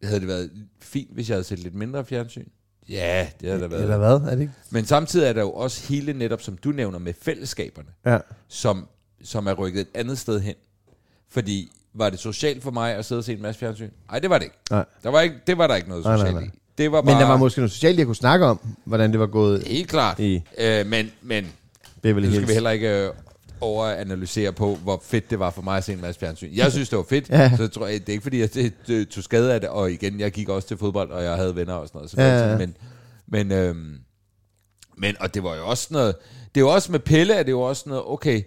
havde det været fint, hvis jeg havde set lidt mindre fjernsyn? Ja, det havde det været. eller hvad? Er det ikke? Men samtidig er der jo også hele netop, som du nævner, med fællesskaberne Ja. som, som er rykket et andet sted hen. Fordi, var det socialt for mig at sidde og se en masse fjernsyn? Nej, det var det ikke. Nej. Der var ikke det var der ikke noget Nej, nej, socialt nej. i. Det var bare... Men der var måske noget socialt, jeg kunne snakke om, hvordan det var gået Helt klart. i Øh, men, men Beverly nu skal Hills. vi heller ikke øh, overanalysere på, hvor fedt det var for mig at se en masse fjernsyn. Jeg synes, det var fedt. [laughs] Ja. Så jeg tror, jeg, det er ikke fordi, jeg det, det, tog skade af det. Og igen, jeg gik også til fodbold, og jeg havde venner og sådan noget. Så Ja, ja, men, men, øhm, men, og det var jo også noget... Det er jo også med Pelle, er det jo også noget, okay,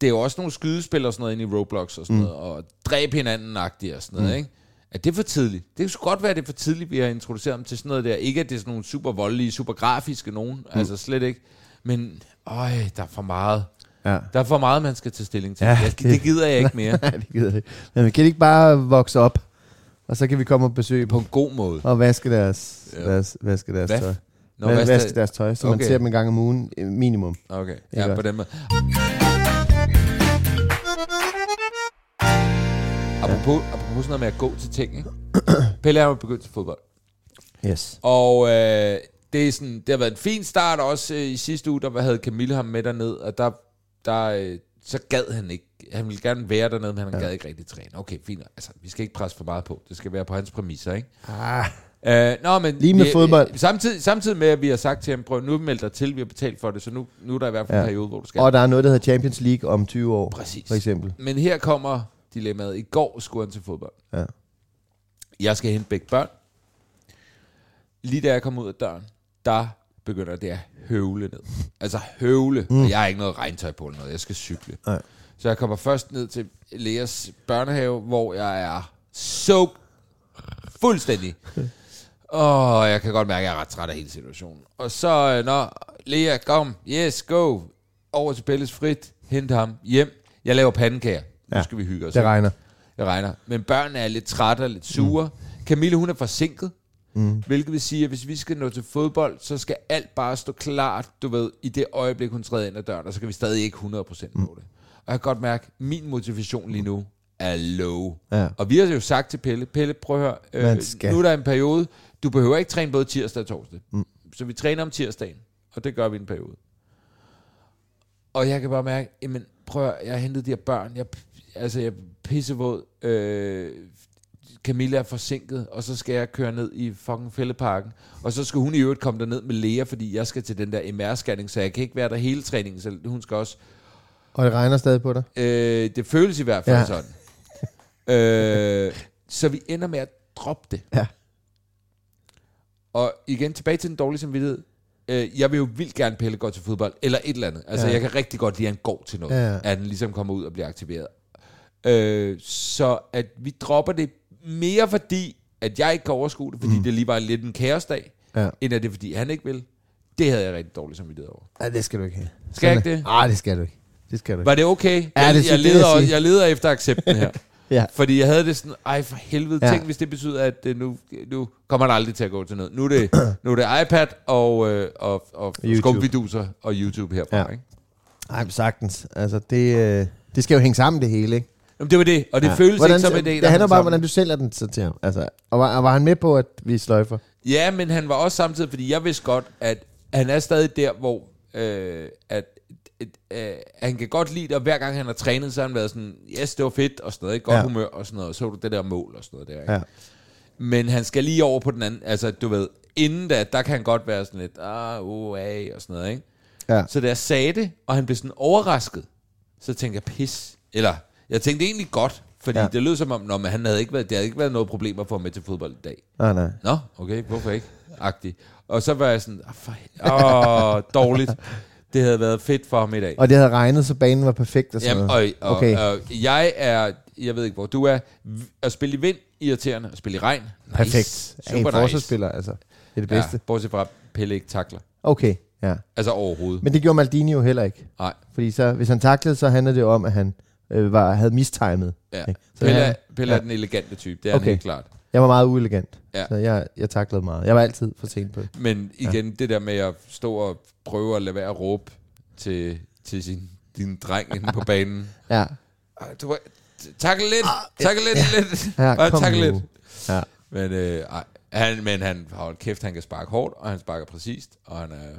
det er jo også nogle skydespil og sådan noget inde i Roblox og sådan mm. noget, og dræb hinanden-agtigt og sådan noget, ikke? Er det for tidligt? Det kan godt være, at det er for tidligt, vi har introduceret dem til sådan noget der. Ikke, at det er sådan nogle super voldelige, super grafiske nogen, mm. altså slet ikke. Men, øj, der er for meget. Ja. Der er for meget, man skal tage stilling til. Ja, det- det gider jeg ikke mere. [laughs] Nej, det gider jeg ikke. Men kan de ikke bare vokse op, og så kan vi komme og besøge På en god måde. og vaske deres, Ja. deres, vaske deres Hvad? tøj? Nå, vaske vaske deres tøj, så man Okay. ser dem en gang om ugen minimum. Okay, ja, på den måde. Apropos, apropos sådan noget med at gå til ting, ikke? [clears throat] Pelle er jo begyndt til fodbold. Yes. Og øh, det, er sådan, det har været en fin start også øh, i sidste uge, der havde Camille ham med derned, og der, der øh, så gad han ikke. Han ville gerne være dernede, men han ja. gad ikke rigtig træne. Okay, fint. Altså, vi skal ikke presse for meget på. Det skal være på hans præmisser, ikke? Ah, Øh, nå, men Lige med vi, fodbold. Samtidig, samtidig med, at vi har sagt til ham, prøv nu meld dig til, vi har betalt for det, så nu, nu er der i hvert fald. Ja. en periode, hvor du skal. og der er noget, der hedder Champions League om 20 år, Præcis. for eksempel. Men her kommer dilemmaet. I går skulle han til fodbold. Ja. Jeg skal hente begge børn. Lige da jeg kom ud af døren, der begynder det at høvle ned. Altså høvle. Mm. Og jeg har ikke noget regntøj på eller noget. Jeg skal cykle. Nej. Så jeg kommer først ned til Leas børnehave, hvor jeg er soaked fuldstændig. [laughs] Åh, jeg kan godt mærke, at jeg er ret træt af hele situationen. Og så, øh, nå, Lea, kom, yes, go. Over til Pelles frit, hent ham hjem. Jeg laver pandekager. Nu skal vi hygge os. Det ikke? regner. Jeg regner. Men børnene er lidt trætte og lidt sure. Mm. Camille, hun er forsinket. Mm. Hvilket vil sige, at hvis vi skal nå til fodbold, så skal alt bare stå klart, du ved, i det øjeblik, hun træder ind ad døren, og så kan vi stadig ikke 100% på det. Og jeg kan godt mærke, at min motivation lige nu er low. Ja. Og vi har jo sagt til Pelle, Pelle, prøv at høre, øh, skal. nu er der en periode, du behøver ikke træne både tirsdag og torsdag. Mm. Så vi træner om tirsdagen, og det gør vi en periode. Og jeg kan bare mærke, jamen prøv at, høre, jeg har hentet de her børn, jeg, altså jeg er pissevåd, øh, Camilla er forsinket, og så skal jeg køre ned i fucking fældeparken. Og så skal hun i øvrigt komme derned med Lea, fordi jeg skal til den der MR-scanning, så jeg kan ikke være der hele træningen, så hun skal også Og det regner stadig på dig. Øh, det føles i hvert fald ja. Sådan. [laughs] øh, så vi ender med at droppe det. Ja. Og igen, tilbage til den dårlige samvittighed. Øh, jeg vil jo vildt gerne Pelle gå til fodbold, eller et eller andet. Altså, ja. Jeg kan rigtig godt lide, at han går til noget. Ja. At han ligesom kommer ud og bliver aktiveret. Øh, så at vi dropper det mere fordi, at jeg ikke kan overskue det, fordi mm. det lige var lidt en kaosdag, Ja. end at det er, fordi han ikke vil. Det havde jeg rigtig dårlig samvittighed over. Nej, det skal du ikke have. Skal jeg ikke det? Nej, det skal du ikke. Det skal du ikke. Var det okay? Ja, jeg, det jeg, det leder, jeg sige. jeg leder efter accepten her. [laughs] Ja. Fordi jeg havde det sådan, ej for helvede, Ja. tænk hvis det betyder, at øh, nu, nu kommer han aldrig til at gå til noget. Nu er det, [clears throat] nu er det iPad og, øh, og, og YouTube. skumviduser og YouTube herfra, ja. Ja. ikke? Men sagtens. Altså, det, øh, det skal jo hænge sammen, det hele, ikke? Jamen, det var det, og det ja. Føles hvordan, ikke som en del Det handler bare om, hvordan du sælger den så til ham. Altså, og, var, og var han med på, at vi sløjfer? Ja, men han var også samtidig, fordi jeg vidste godt, at han er stadig der, hvor øh, at, øh, han kan godt lide det, og hver gang han har trænet, så har han været sådan, yes, det var fedt, og sådan noget, godt ja. Humør, og sådan noget, og så du det der mål, og sådan noget der, ikke? Ja. Men han skal lige over på den anden, altså du ved, inden da, der kan han godt være sådan lidt, ah, uh, ah, og sådan noget, ikke? Ja. Så da jeg sagde det, og han blev sådan overrasket, så tænkte jeg, pis. Eller, jeg tænkte egentlig godt, fordi ja. Det lød som om, når han havde ikke været, det havde ikke været noget problemer for ham med til fodbold i dag. Nej, nej. Nå, okay, hvorfor ikke? Agtig. Og så var jeg sådan, åh, for, åh dårligt. Det havde været fedt for ham i dag. Og det havde regnet, så banen var perfekt og sådan Jamen, noget. og, og, Okay. og, jeg er, jeg ved ikke hvor du er, at spille i vind, irriterende, at spille i regn, nice. Perfekt. Ja, en Super nice. forsvarsspiller, altså. Det er det bedste. Ja, bortset fra, Pelle ikke takler. Okay, ja. Altså overhovedet. Men det gjorde Maldini jo heller ikke. Nej. Fordi så, hvis han taklede, så handlede det om, at han øh, var, havde mistimet. Ja. Ikke? Så Pelle, er, Pelle er ja. den elegante type, det er okay. Han helt klart. jeg var meget uelegant. Ja. Så jeg, jeg taklede meget. Jeg var altid for sent på. Men igen, ja. det der med at stå og prøve at lade være at råbe til, til sin, din dreng inde på banen. [laughs] Ja. Du, var- takle lidt, takle lidt, lidt. Ja, kom takle lidt. Ja. Men, øh, ej, han, men han har kæft, han kan sparke hårdt, og han sparker præcist, og han, er,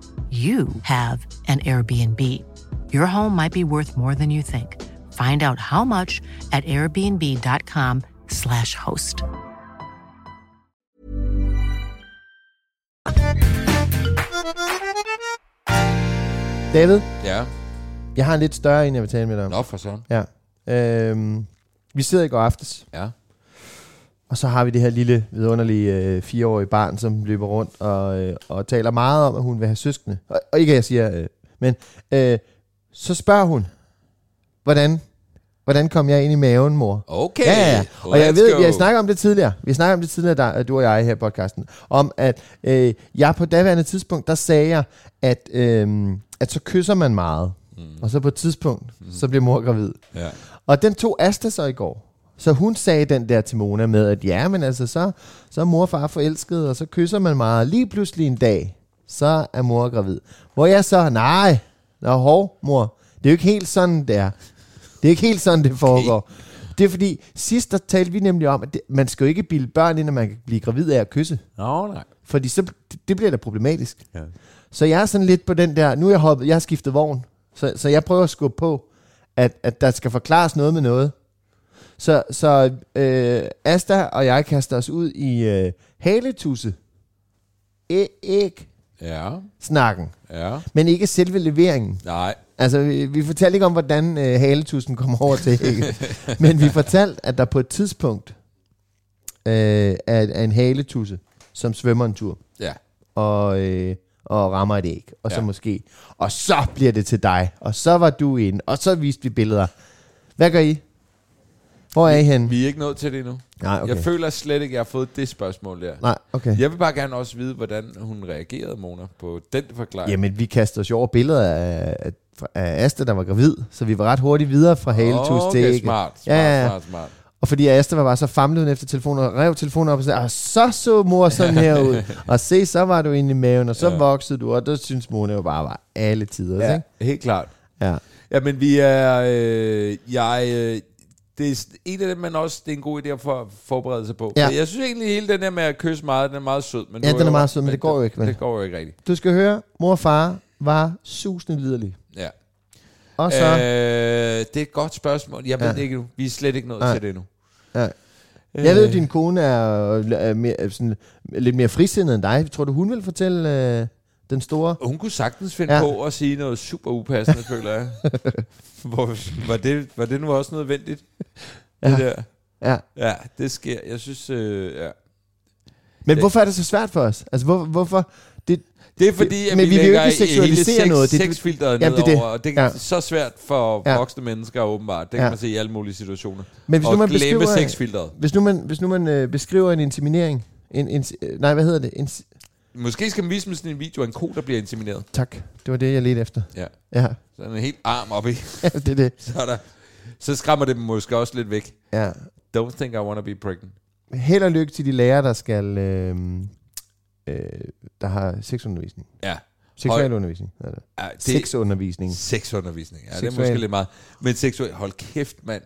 you have an Airbnb. Your home might be worth more than you think. Find out how much at airbnb.com/slash host. David, Ja. jeg har en lidt større en, jeg vil tale med dig om. Nå, for sådan. Ja. Øhm, vi sidder i går aftes, Ja. Og så har vi det her lille, vidunderlige øh, fireårige barn, som løber rundt og, øh, og taler meget om, at hun vil have søskende. Og, og ikke at jeg siger, øh, men øh, så spørger hun, hvordan, hvordan kom jeg ind i maven, mor? Okay. Ja, ja. Og jeg ved, vi har snakket om det tidligere. Vi har snakket om det tidligere, der, du og jeg her i podcasten. Om at øh, jeg på daværende tidspunkt, der sagde jeg, at, øh, at så kysser man meget. Mm. Og så på et tidspunkt, mm. så bliver mor gravid. Ja. Og den tog Asta så i går. Så hun sagde den der til Mona med, at ja, men altså, så, så er mor og far forelskede, og så kysser man meget. Lige pludselig en dag, så er mor gravid. Hvor jeg så, nej, nå hov, mor, det er jo ikke helt sådan, det er. Det er ikke helt sådan, det foregår. Det er fordi, sidst der talte vi nemlig om, at det, man skal jo ikke bilde børn ind, at man kan blive gravid af at kysse. Nå, nej. Fordi så, det, det bliver da problematisk. Ja. Så jeg er sådan lidt på den der, nu er jeg, hoppet, jeg har skiftet vogn, så, så jeg prøver at skubbe på, at, at der skal forklares noget med noget. Så, så øh, Asta og jeg kaster os ud i øh, haletusse, æ- æg, Ja. snakken, Ja. men ikke selve leveringen. Nej. Altså, vi, vi fortalte ikke om, hvordan øh, haletussen kom over til ægget, [laughs] men vi fortalte, at der på et tidspunkt øh, er, er en haletusse, som svømmer en tur Ja. og, øh, og rammer et æg, og så Ja. måske, og så bliver det til dig, og så var du inde, og så viste vi billeder. Hvad gør I? Hvor er I henne? Vi er ikke nået til det endnu. Nej, okay. Jeg føler slet ikke, at jeg har fået det spørgsmål der. Nej, okay. Jeg vil bare gerne også vide, hvordan hun reagerede, Mona, på den forklaring. Jamen, vi kaster os jo over billeder af, af, af Asta, der var gravid, så vi var ret hurtigt videre fra haletus til okay, ægget. smart, smart, Ja, smart, smart. Og fordi Asta var bare så famlet efter telefonen, og rev telefonen op og sagde, og så så mor sådan her ud. [laughs] og se, så var du inde i maven, og så ja. Ja. voksede du, og der synes Mona jo bare var alle tider. Ja, Ikke? helt klart. Ja. Ja, men vi er... Øh, jeg, øh, det er en af dem, man også, det er en god idé at for, forberede sig på. Ja. Ja. Jeg synes egentlig, hele den der med at kysse meget, den er meget sød. Men Ja, nu den er meget sød, men det går jo ikke, vel? Det går jo ikke rigtigt. Du skal høre, mor og far var susende liderlige. Ja. Og så... Øh, det er et godt spørgsmål. Jeg ved Ja. det ikke nu. Vi er slet ikke nået Nej. til det endnu. Ja. Jeg ved, Øh, at din kone er, er mere, er sådan, lidt mere frisindet end dig. Tror du, hun vil fortælle øh, den store? Hun kunne sagtens finde Ja. ja. på at sige noget super upassende, føler jeg. [laughs] Hvor, var, det, var det nu også nødvendigt? Det Ja. der. Ja. Ja, det sker. Jeg synes, øh, ja. Men Det- hvorfor er det så svært for os? Altså, hvor, hvorfor? Det, Det er fordi, at Men vi, vi lægger ikke seksualisere hele sex, noget. Det- det- sexfilteret Jamen, det det. nedover, og det er Ja. så svært for Ja. voksne mennesker åbenbart. Det kan Ja. man se i alle mulige situationer. men hvis og nu man glemme beskriver, sexfilteret. hvis nu man, hvis nu man øh, beskriver en inseminering, en, en, nej, hvad hedder det? En, Måske skal man vise med sådan en video af en ko, der bliver insemineret. tak, det var det, jeg ledte efter. Ja. Ja, Så er en helt arm op i. [laughs] det er det. [laughs] Så, er der, så skræmmer det dem måske også lidt væk. Ja. Don't think I wanna be pregnant. Held og lykke til de lærere, der skal, øh, øh, der har sexundervisning. Ja. Seksualundervisning. Ja, det. ja det, Sexundervisning. Sexundervisning. Ja, det er måske lidt meget. Men seksuel, hold kæft, mand.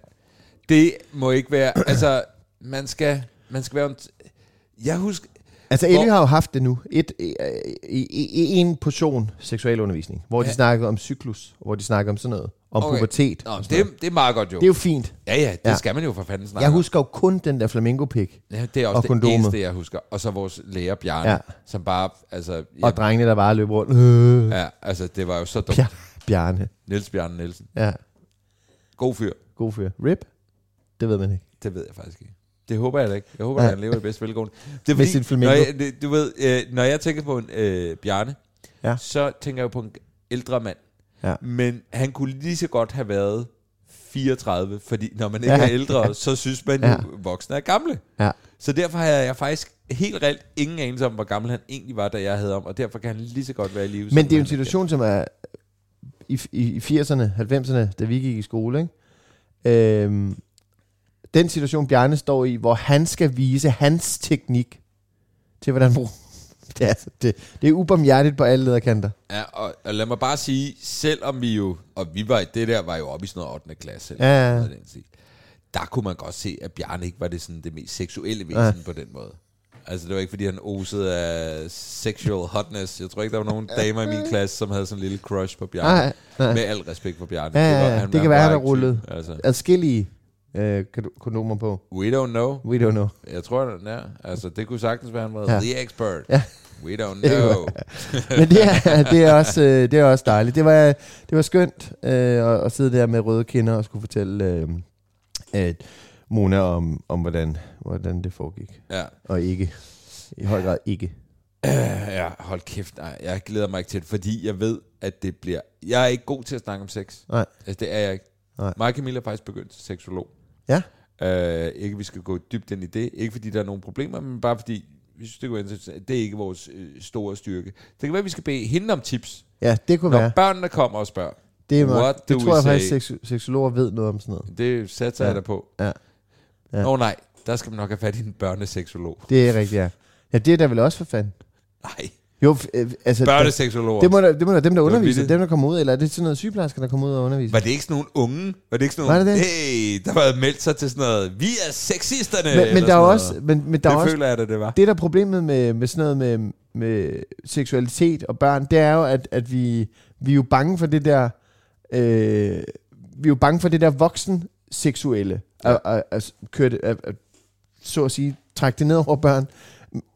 Det må ikke være, altså, man skal, man skal være, jeg husker, Altså, Hvor- Ellie har jo haft det nu. Et, i en portion seksualundervisning, hvor de Ja. snakker om cyklus, hvor de snakker om sådan noget. Om Okay. pubertet. Nå, og det, noget. det er meget godt jo. det er jo fint. Ja, ja, det Ja. skal man jo for fanden snakke Jeg husker jo kun den der flamingo-pik. Ja, det er også og det kondomet. eneste, jeg husker. Og så vores lærer, Bjarne, Ja. som bare, altså... Og Ja, drengene, der bare løb rundt. Øh. ja, altså, det var jo så dumt. Bjar- Bjarne. Niels Bjarne Nielsen. Ja, God fyr. god fyr. Rip? Det ved man ikke. Det ved jeg faktisk ikke. Det håber jeg da ikke. Jeg håber, Ja. at han lever i bedst velgående. Det er Med sin flamingo. når jeg, du ved, øh, når jeg tænker på en øh, Bjarne, Ja. så tænker jeg på en ældre mand. Ja. Men han kunne lige så godt have været 34, fordi når man ikke Ja. er ældre, [laughs] så synes man jo, Ja. ja. voksne er gamle. Ja. Så derfor har jeg faktisk helt reelt ingen anelse om, hvor gammel han egentlig var, da jeg havde om, og derfor kan han lige så godt være i live. Men det er jo en situation, som er i, i, i 80'erne, 90'erne, da vi gik i skole, ikke? Øhm, den situation, Bjarne står i, hvor han skal vise hans teknik til, hvordan man [laughs] det er, altså, det, det er ubarmhjertigt på alle lederkanter. Ja, og, og lad mig bare sige, selvom vi jo, og vi var, det der var jo oppe i sådan noget 8. klasse, eller Ja, ja. noget den stil, der kunne man godt se, at Bjarne ikke var det, sådan, det mest seksuelle væsen Ja. på den måde. Altså, det var ikke, fordi han osede af sexual hotness. Jeg tror ikke, der var nogen damer i min klasse, som havde sådan en lille crush på Bjarne. Nej, nej. Med al respekt for Bjarne. Ja, ja, var- ja. han Det kan var være, han har rullet Altså. adskillige øh, kon- kondomer på. We don't know. We don't know. Jeg tror, den er. Altså, det kunne sagtens være, han var Ja. the expert. Ja. We don't know. [laughs] Men det er, det er, også, øh, det er også dejligt. Det var, det var skønt øh, at, at sidde der med røde kinder og skulle fortælle øh, øh, Mona om, om hvordan, hvordan det foregik. ja. Og ikke. I høj grad ikke. Ja, hold kæft. Nej, jeg glæder mig ikke til det, fordi jeg ved, at det bliver... Jeg er ikke god til at snakke om sex. Nej. Altså, det er jeg ikke. Nej. Mig og Camilla er faktisk begyndt til seksolog. Ja. Uh, ikke, vi skal gå dybt ind i det. Ikke, fordi der er nogle problemer, men bare fordi, vi synes, det, kunne være det er ikke vores øh, store styrke. Det kan være, at vi skal bede hende om tips. Ja, det kunne Når være. børnene kommer og spørger. Det, er, What det tror jeg faktisk, say? seks, seksologer ved noget om sådan noget. Det satser Ja. jeg da på. Ja. Ja. Nå nej, der skal man nok have fat i en børneseksolog. Det er rigtigt, ja. Ja, det er der vel også for fanden. Nej, Jo, øh, altså... børneseksologer. Det må, da, det må da dem, der underviser, dem, der kommer ud, eller er det sådan noget sygeplejersker, der kommer ud og underviser? Var det ikke sådan nogle unge? Var det ikke sådan Var nogle, det det? hey, der var meldt sig til sådan noget, vi er sexisterne. Men, men der er også, noget. men, men der er det også føler jeg, at det var. det der er problemet med, med sådan noget med, med seksualitet og børn, det er jo, at, at vi, vi er jo bange for det der, øh, vi er jo bange for det der voksen seksuelle, Ja. at, at, at, køre det, at, at, så at sige, trække det ned over børn.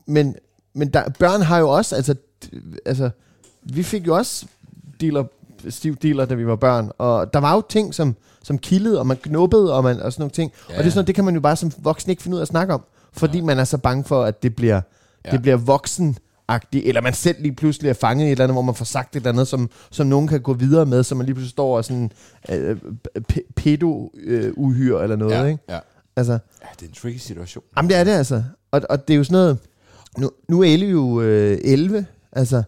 Men, men der, børn har jo også, altså, altså, vi fik jo også dealer, stiv dealer, da vi var børn, og der var jo ting, som, som kildede, og man knuppede, og, man, og sådan nogle ting. Ja. Og det er sådan det kan man jo bare som voksen ikke finde ud af at snakke om, fordi ja. man er så bange for, at det bliver, ja. Det bliver voksen eller man selv lige pludselig er fanget i et eller andet, hvor man får sagt et eller andet, som, som nogen kan gå videre med, så man lige pludselig står og sådan øh, pedo-uhyr eller noget, ja, ikke? ja. Altså, ja, det er en tricky situation. Jamen det er det altså. Og, og det er jo sådan noget... Nu, nu er Elle jo øh, 11, altså.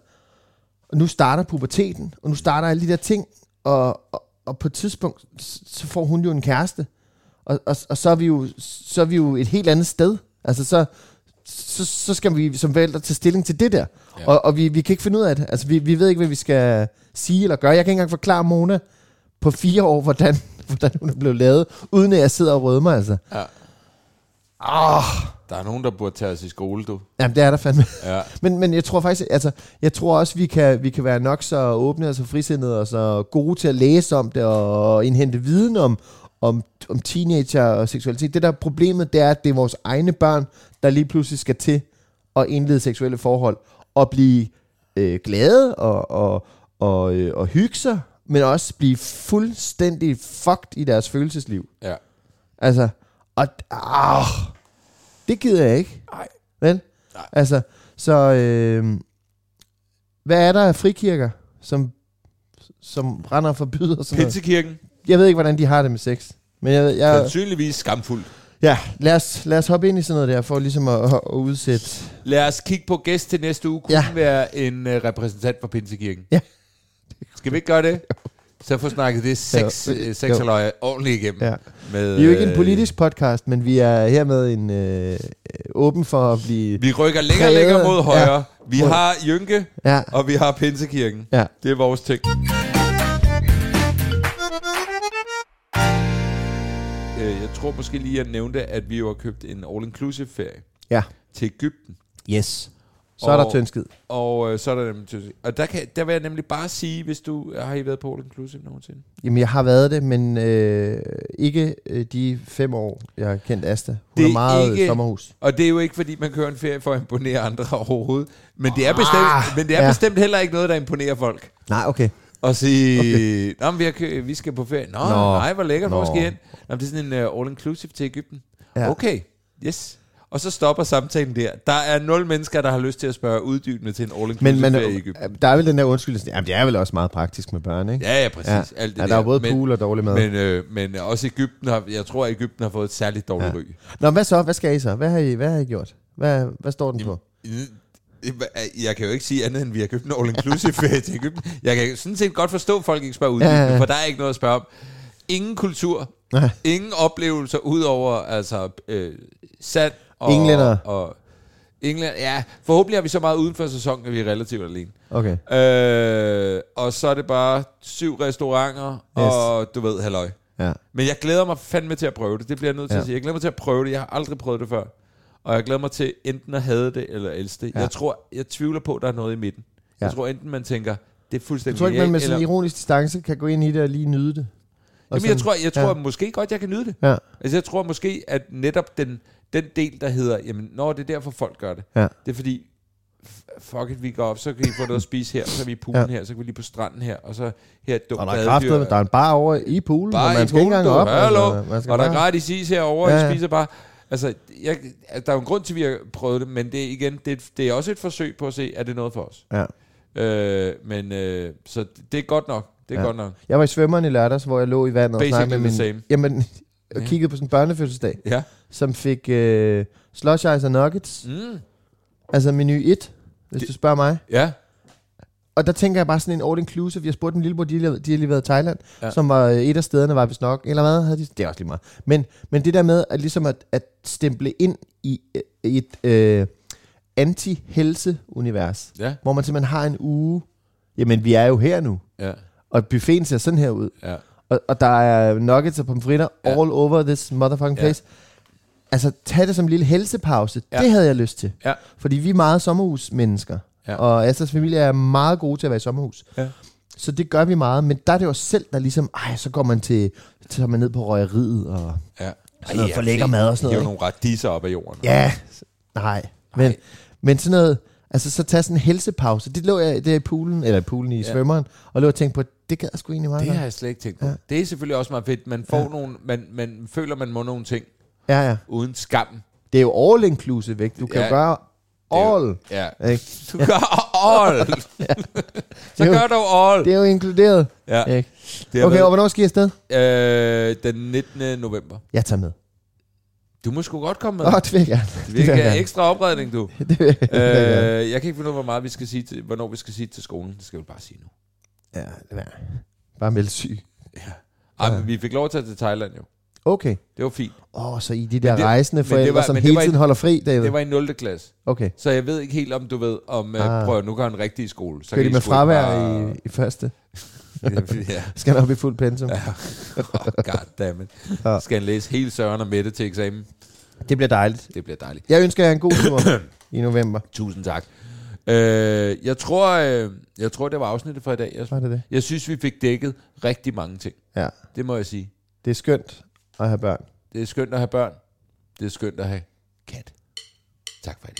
Og nu starter puberteten, og nu starter alle de der ting. Og, og, og på et tidspunkt, så får hun jo en kæreste. Og, og, og så, er vi jo, så er vi jo et helt andet sted. Altså så, så, så skal vi som forældre tage stilling til det der. Ja. Og, og vi, vi kan ikke finde ud af det. Altså vi, vi ved ikke, hvad vi skal sige eller gøre. Jeg kan ikke engang forklare Mona på fire år, hvordan, [laughs] hvordan hun er blevet lavet, uden at jeg sidder og rødmer, altså. Ja. Ah, Der er nogen, der burde tage os i skole, du. Jamen, det er der fandme. Ja. [laughs] Men, men jeg tror faktisk, altså, jeg tror også, vi kan, vi kan være nok så åbne og så frisindede og så gode til at læse om det og indhente viden om, om, om teenager og seksualitet. Det der er problemet, det er, at det er vores egne børn, der lige pludselig skal til at indlede seksuelle forhold og blive øh, glade og, og, og, øh, og hygge sig, men også blive fuldstændig fucked i deres følelsesliv. Ja. Altså, og ah, det gider jeg ikke. Nej. Vel? Nej. Altså, så øh, hvad er der af frikirker, som, som render og forbyder sådan noget? Pinsekirken, Jeg ved ikke, hvordan de har det med sex. Men jeg, jeg, sandsynligvis skamfuldt. ja, lad os, lad os hoppe ind i sådan noget der, for ligesom at, at, at udsætte... Lad os kigge på gæst til næste uge. Kunne Ja. være en uh, repræsentant for Pinsekirken? Ja. Skal vi ikke gøre det? [laughs] Så få snakket det sex, Jo. øh, sexaløje ordentligt igennem. Ja. Med, Vi er jo ikke en øh, politisk podcast, men vi er hermed en øh, åben for at blive... Vi rykker længere og længere mod højre. Ja. Vi har Jynke, Ja, og vi har Pinsekirken. ja. Det er vores ting. Øh, Jeg tror måske lige, at jeg nævnte, at vi jo har købt en all-inclusive ferie Ja. til Ægypten. Yes. Så er der Og- tyndskid. Og øh, så er der nemlig til- Og der, kan, der vil jeg nemlig bare sige, hvis du... Har I været på all-inclusive nogensinde? Jamen, jeg har været det, men øh, ikke øh, de fem år, jeg har kendt Asta. Hun Det er er meget ikke- sommerhus. Og det er jo ikke, fordi man kører en ferie for at imponere andre [laughs] overhovedet. Men det er bestemt, Ah, men det er ja. bestemt heller ikke noget, der imponerer folk. Nej, okay. Og sige, okay. Nå, vi, har, vi skal på ferie. Nå, Nå. Nej, hvor lækkert, hvor Nå. skal I hen? Nå, det er sådan en uh, all-inclusive til Ægypten. Ja. Okay, yes. Og så stopper samtalen der. Der er nul mennesker, der har lyst til at spørge uddybende til en all-inclusive Men, men i Ægypten. øh, der er vel den der undskyldelse. Jamen, det er vel også meget praktisk med børn, ikke? Ja, ja, præcis. Ja. Alt det ja, der er både men, pool og dårlig mad. Men, øh, men også Ægypten har, jeg tror, at Ægypten har fået et særligt dårligt Ja. ry. Nå, hvad så? Hvad skal I så? Hvad har I, hvad har I gjort? Hvad, hvad står den på? Jeg kan jo ikke sige andet, end vi har købt en all-inclusive [laughs] ferie til Ægypten. Jeg kan sådan set godt forstå, at folk ikke spørger ud, Ja, ja, ja. for der er ikke noget at spørge om. Ingen kultur, Nej. ingen oplevelser, udover altså, øh, sand og... Englænder. Og, England, ja, forhåbentlig er vi så meget uden for sæsonen, at vi er relativt alene. Okay. Øh, og så er det bare syv restauranter, yes. og du ved, halløj. Ja. Men jeg glæder mig fandme til at prøve det. Det bliver jeg nødt til Ja. at sige. Jeg glæder mig til at prøve det. Jeg har aldrig prøvet det før. Og jeg glæder mig til enten at have det eller elske det. Ja. Jeg tror, jeg tvivler på, at der er noget i midten. Ja. Jeg tror enten man tænker, det er Jeg fuldstændig tror ikke, man med sådan en ironisk distance kan gå ind i det og lige nyde det. Og Jamen, jeg tror, jeg tror ja. måske godt, jeg kan nyde det. Ja. Altså, jeg tror måske, at netop den, den del, der hedder, jamen, når det er derfor folk gør det. Ja. Det er fordi, fuck it, vi går op, så kan I få noget at spise her, så er vi i poolen Ja. her, så kan vi lige på stranden her, og så her et dumt Og der er kraftet, der er en bar over i poolen, Bare og man skal ikke poolen, engang du. op. Hallo. altså, man skal Og der er gratis is herovre, Ja. I spiser bare... Altså, jeg, altså, der er jo en grund til, at vi har prøvet det, men det er igen, det, er- det er også et forsøg på at se, er det noget for os? Ja. Øh, men, øh, så det er godt nok. Det er Ja. godt nok. Jeg var i svømmeren i lørdags, hvor jeg lå i vandet og snakkede med Basically min... same. Jamen, og Ja. kiggede på sådan en børnefødselsdag, Ja. som fik øh, slush ice og nuggets. Mm. Altså menu 1, hvis Det- du spørger mig. Ja. Og der tænker jeg bare sådan en all inclusive. Jeg spurgte min lillebror, de, de har lige været i Thailand, ja. Ja. som var øh, et af stederne, var vist nok. Eller hvad havde de? Det er også lige meget. Men, men det der med at, ligesom at, at stemple ind i, øh, i et øh, anti-helse-univers, Ja. hvor man simpelthen har en uge. Jamen, vi er jo her nu. Ja. Og buffeten ser sådan her ud. Ja. Og, og der er nuggets og pomfritter ja. Ja. all over this motherfucking Ja. place. Altså, tag det som en lille helsepause. Ja. Ja. Det havde jeg lyst til. Ja. Fordi vi er meget sommerhusmennesker. Ja. Og Astras familie er meget gode til at være i sommerhus. Ja. Så det gør vi meget. Men der er det jo selv, der ligesom... Ej, så går man til... Så man ned på røgeriet og... Ja. Sådan noget for lækker mad og sådan noget, nogle radiser op af jorden. Ja, nej. Men, men sådan noget... Altså, så tage sådan en helsepause. Det lå jeg der i poolen, eller i poolen i ja. Svømmeren, og lå og tænkte på, det gad jeg sgu egentlig meget Det har jeg slet ikke tænkt på. Ja. Det er selvfølgelig også meget fedt. Man får Ja. nogle, man, man føler, man må nogle ting Ja, ja. uden skam. Det er jo all inclusive, ikke? Du kan ja. Gøre er jo- all. Ja. Ikke? Du gør all. [laughs] så jo- gør du all. Det er jo inkluderet. Ja. Ikke? Okay, og hvornår skal I afsted? øh, den 19. november. Jeg tager med. Du må sgu godt komme med. Åh, det vil jeg gerne. Det vil ikke have ekstra opredning, du. [laughs] Det vil jeg, det vil jeg gerne. øh, jeg kan ikke finde ud af, hvor meget vi skal sige til, hvornår vi skal sige til skolen. Det skal vi bare sige nu. Ja, det vil jeg. Bare melde syg. Ej, men vi fik lov at tage til Thailand jo. Okay. Det var fint. Åh, oh, så I de der det- rejsende det forældre, var- som det hele tiden en- holder fri, David. Det var i 0. klasse. Okay. Så jeg ved ikke helt, om du ved, om Ah. ah. prøv nu går en rigtig skole. Så Kører kan de I med fravær bare- i, i første? [laughs] [laughs] ja. Skal han op i fuld pensum? Ja. Oh, goddammit. [laughs] Ja. Skal han læse hele Søren og Mette til eksamen? Det bliver dejligt. Det bliver dejligt. Jeg ønsker jer en god tur [coughs] i november. Tusind tak. Øh, jeg, tror, øh, jeg tror, det var afsnittet for i dag. Jeg, Var det det? jeg synes, vi fik dækket rigtig mange ting. Ja. Det må jeg sige. Det er skønt at have børn. Det er skønt at have børn. Det er skønt at have kat. Tak for det.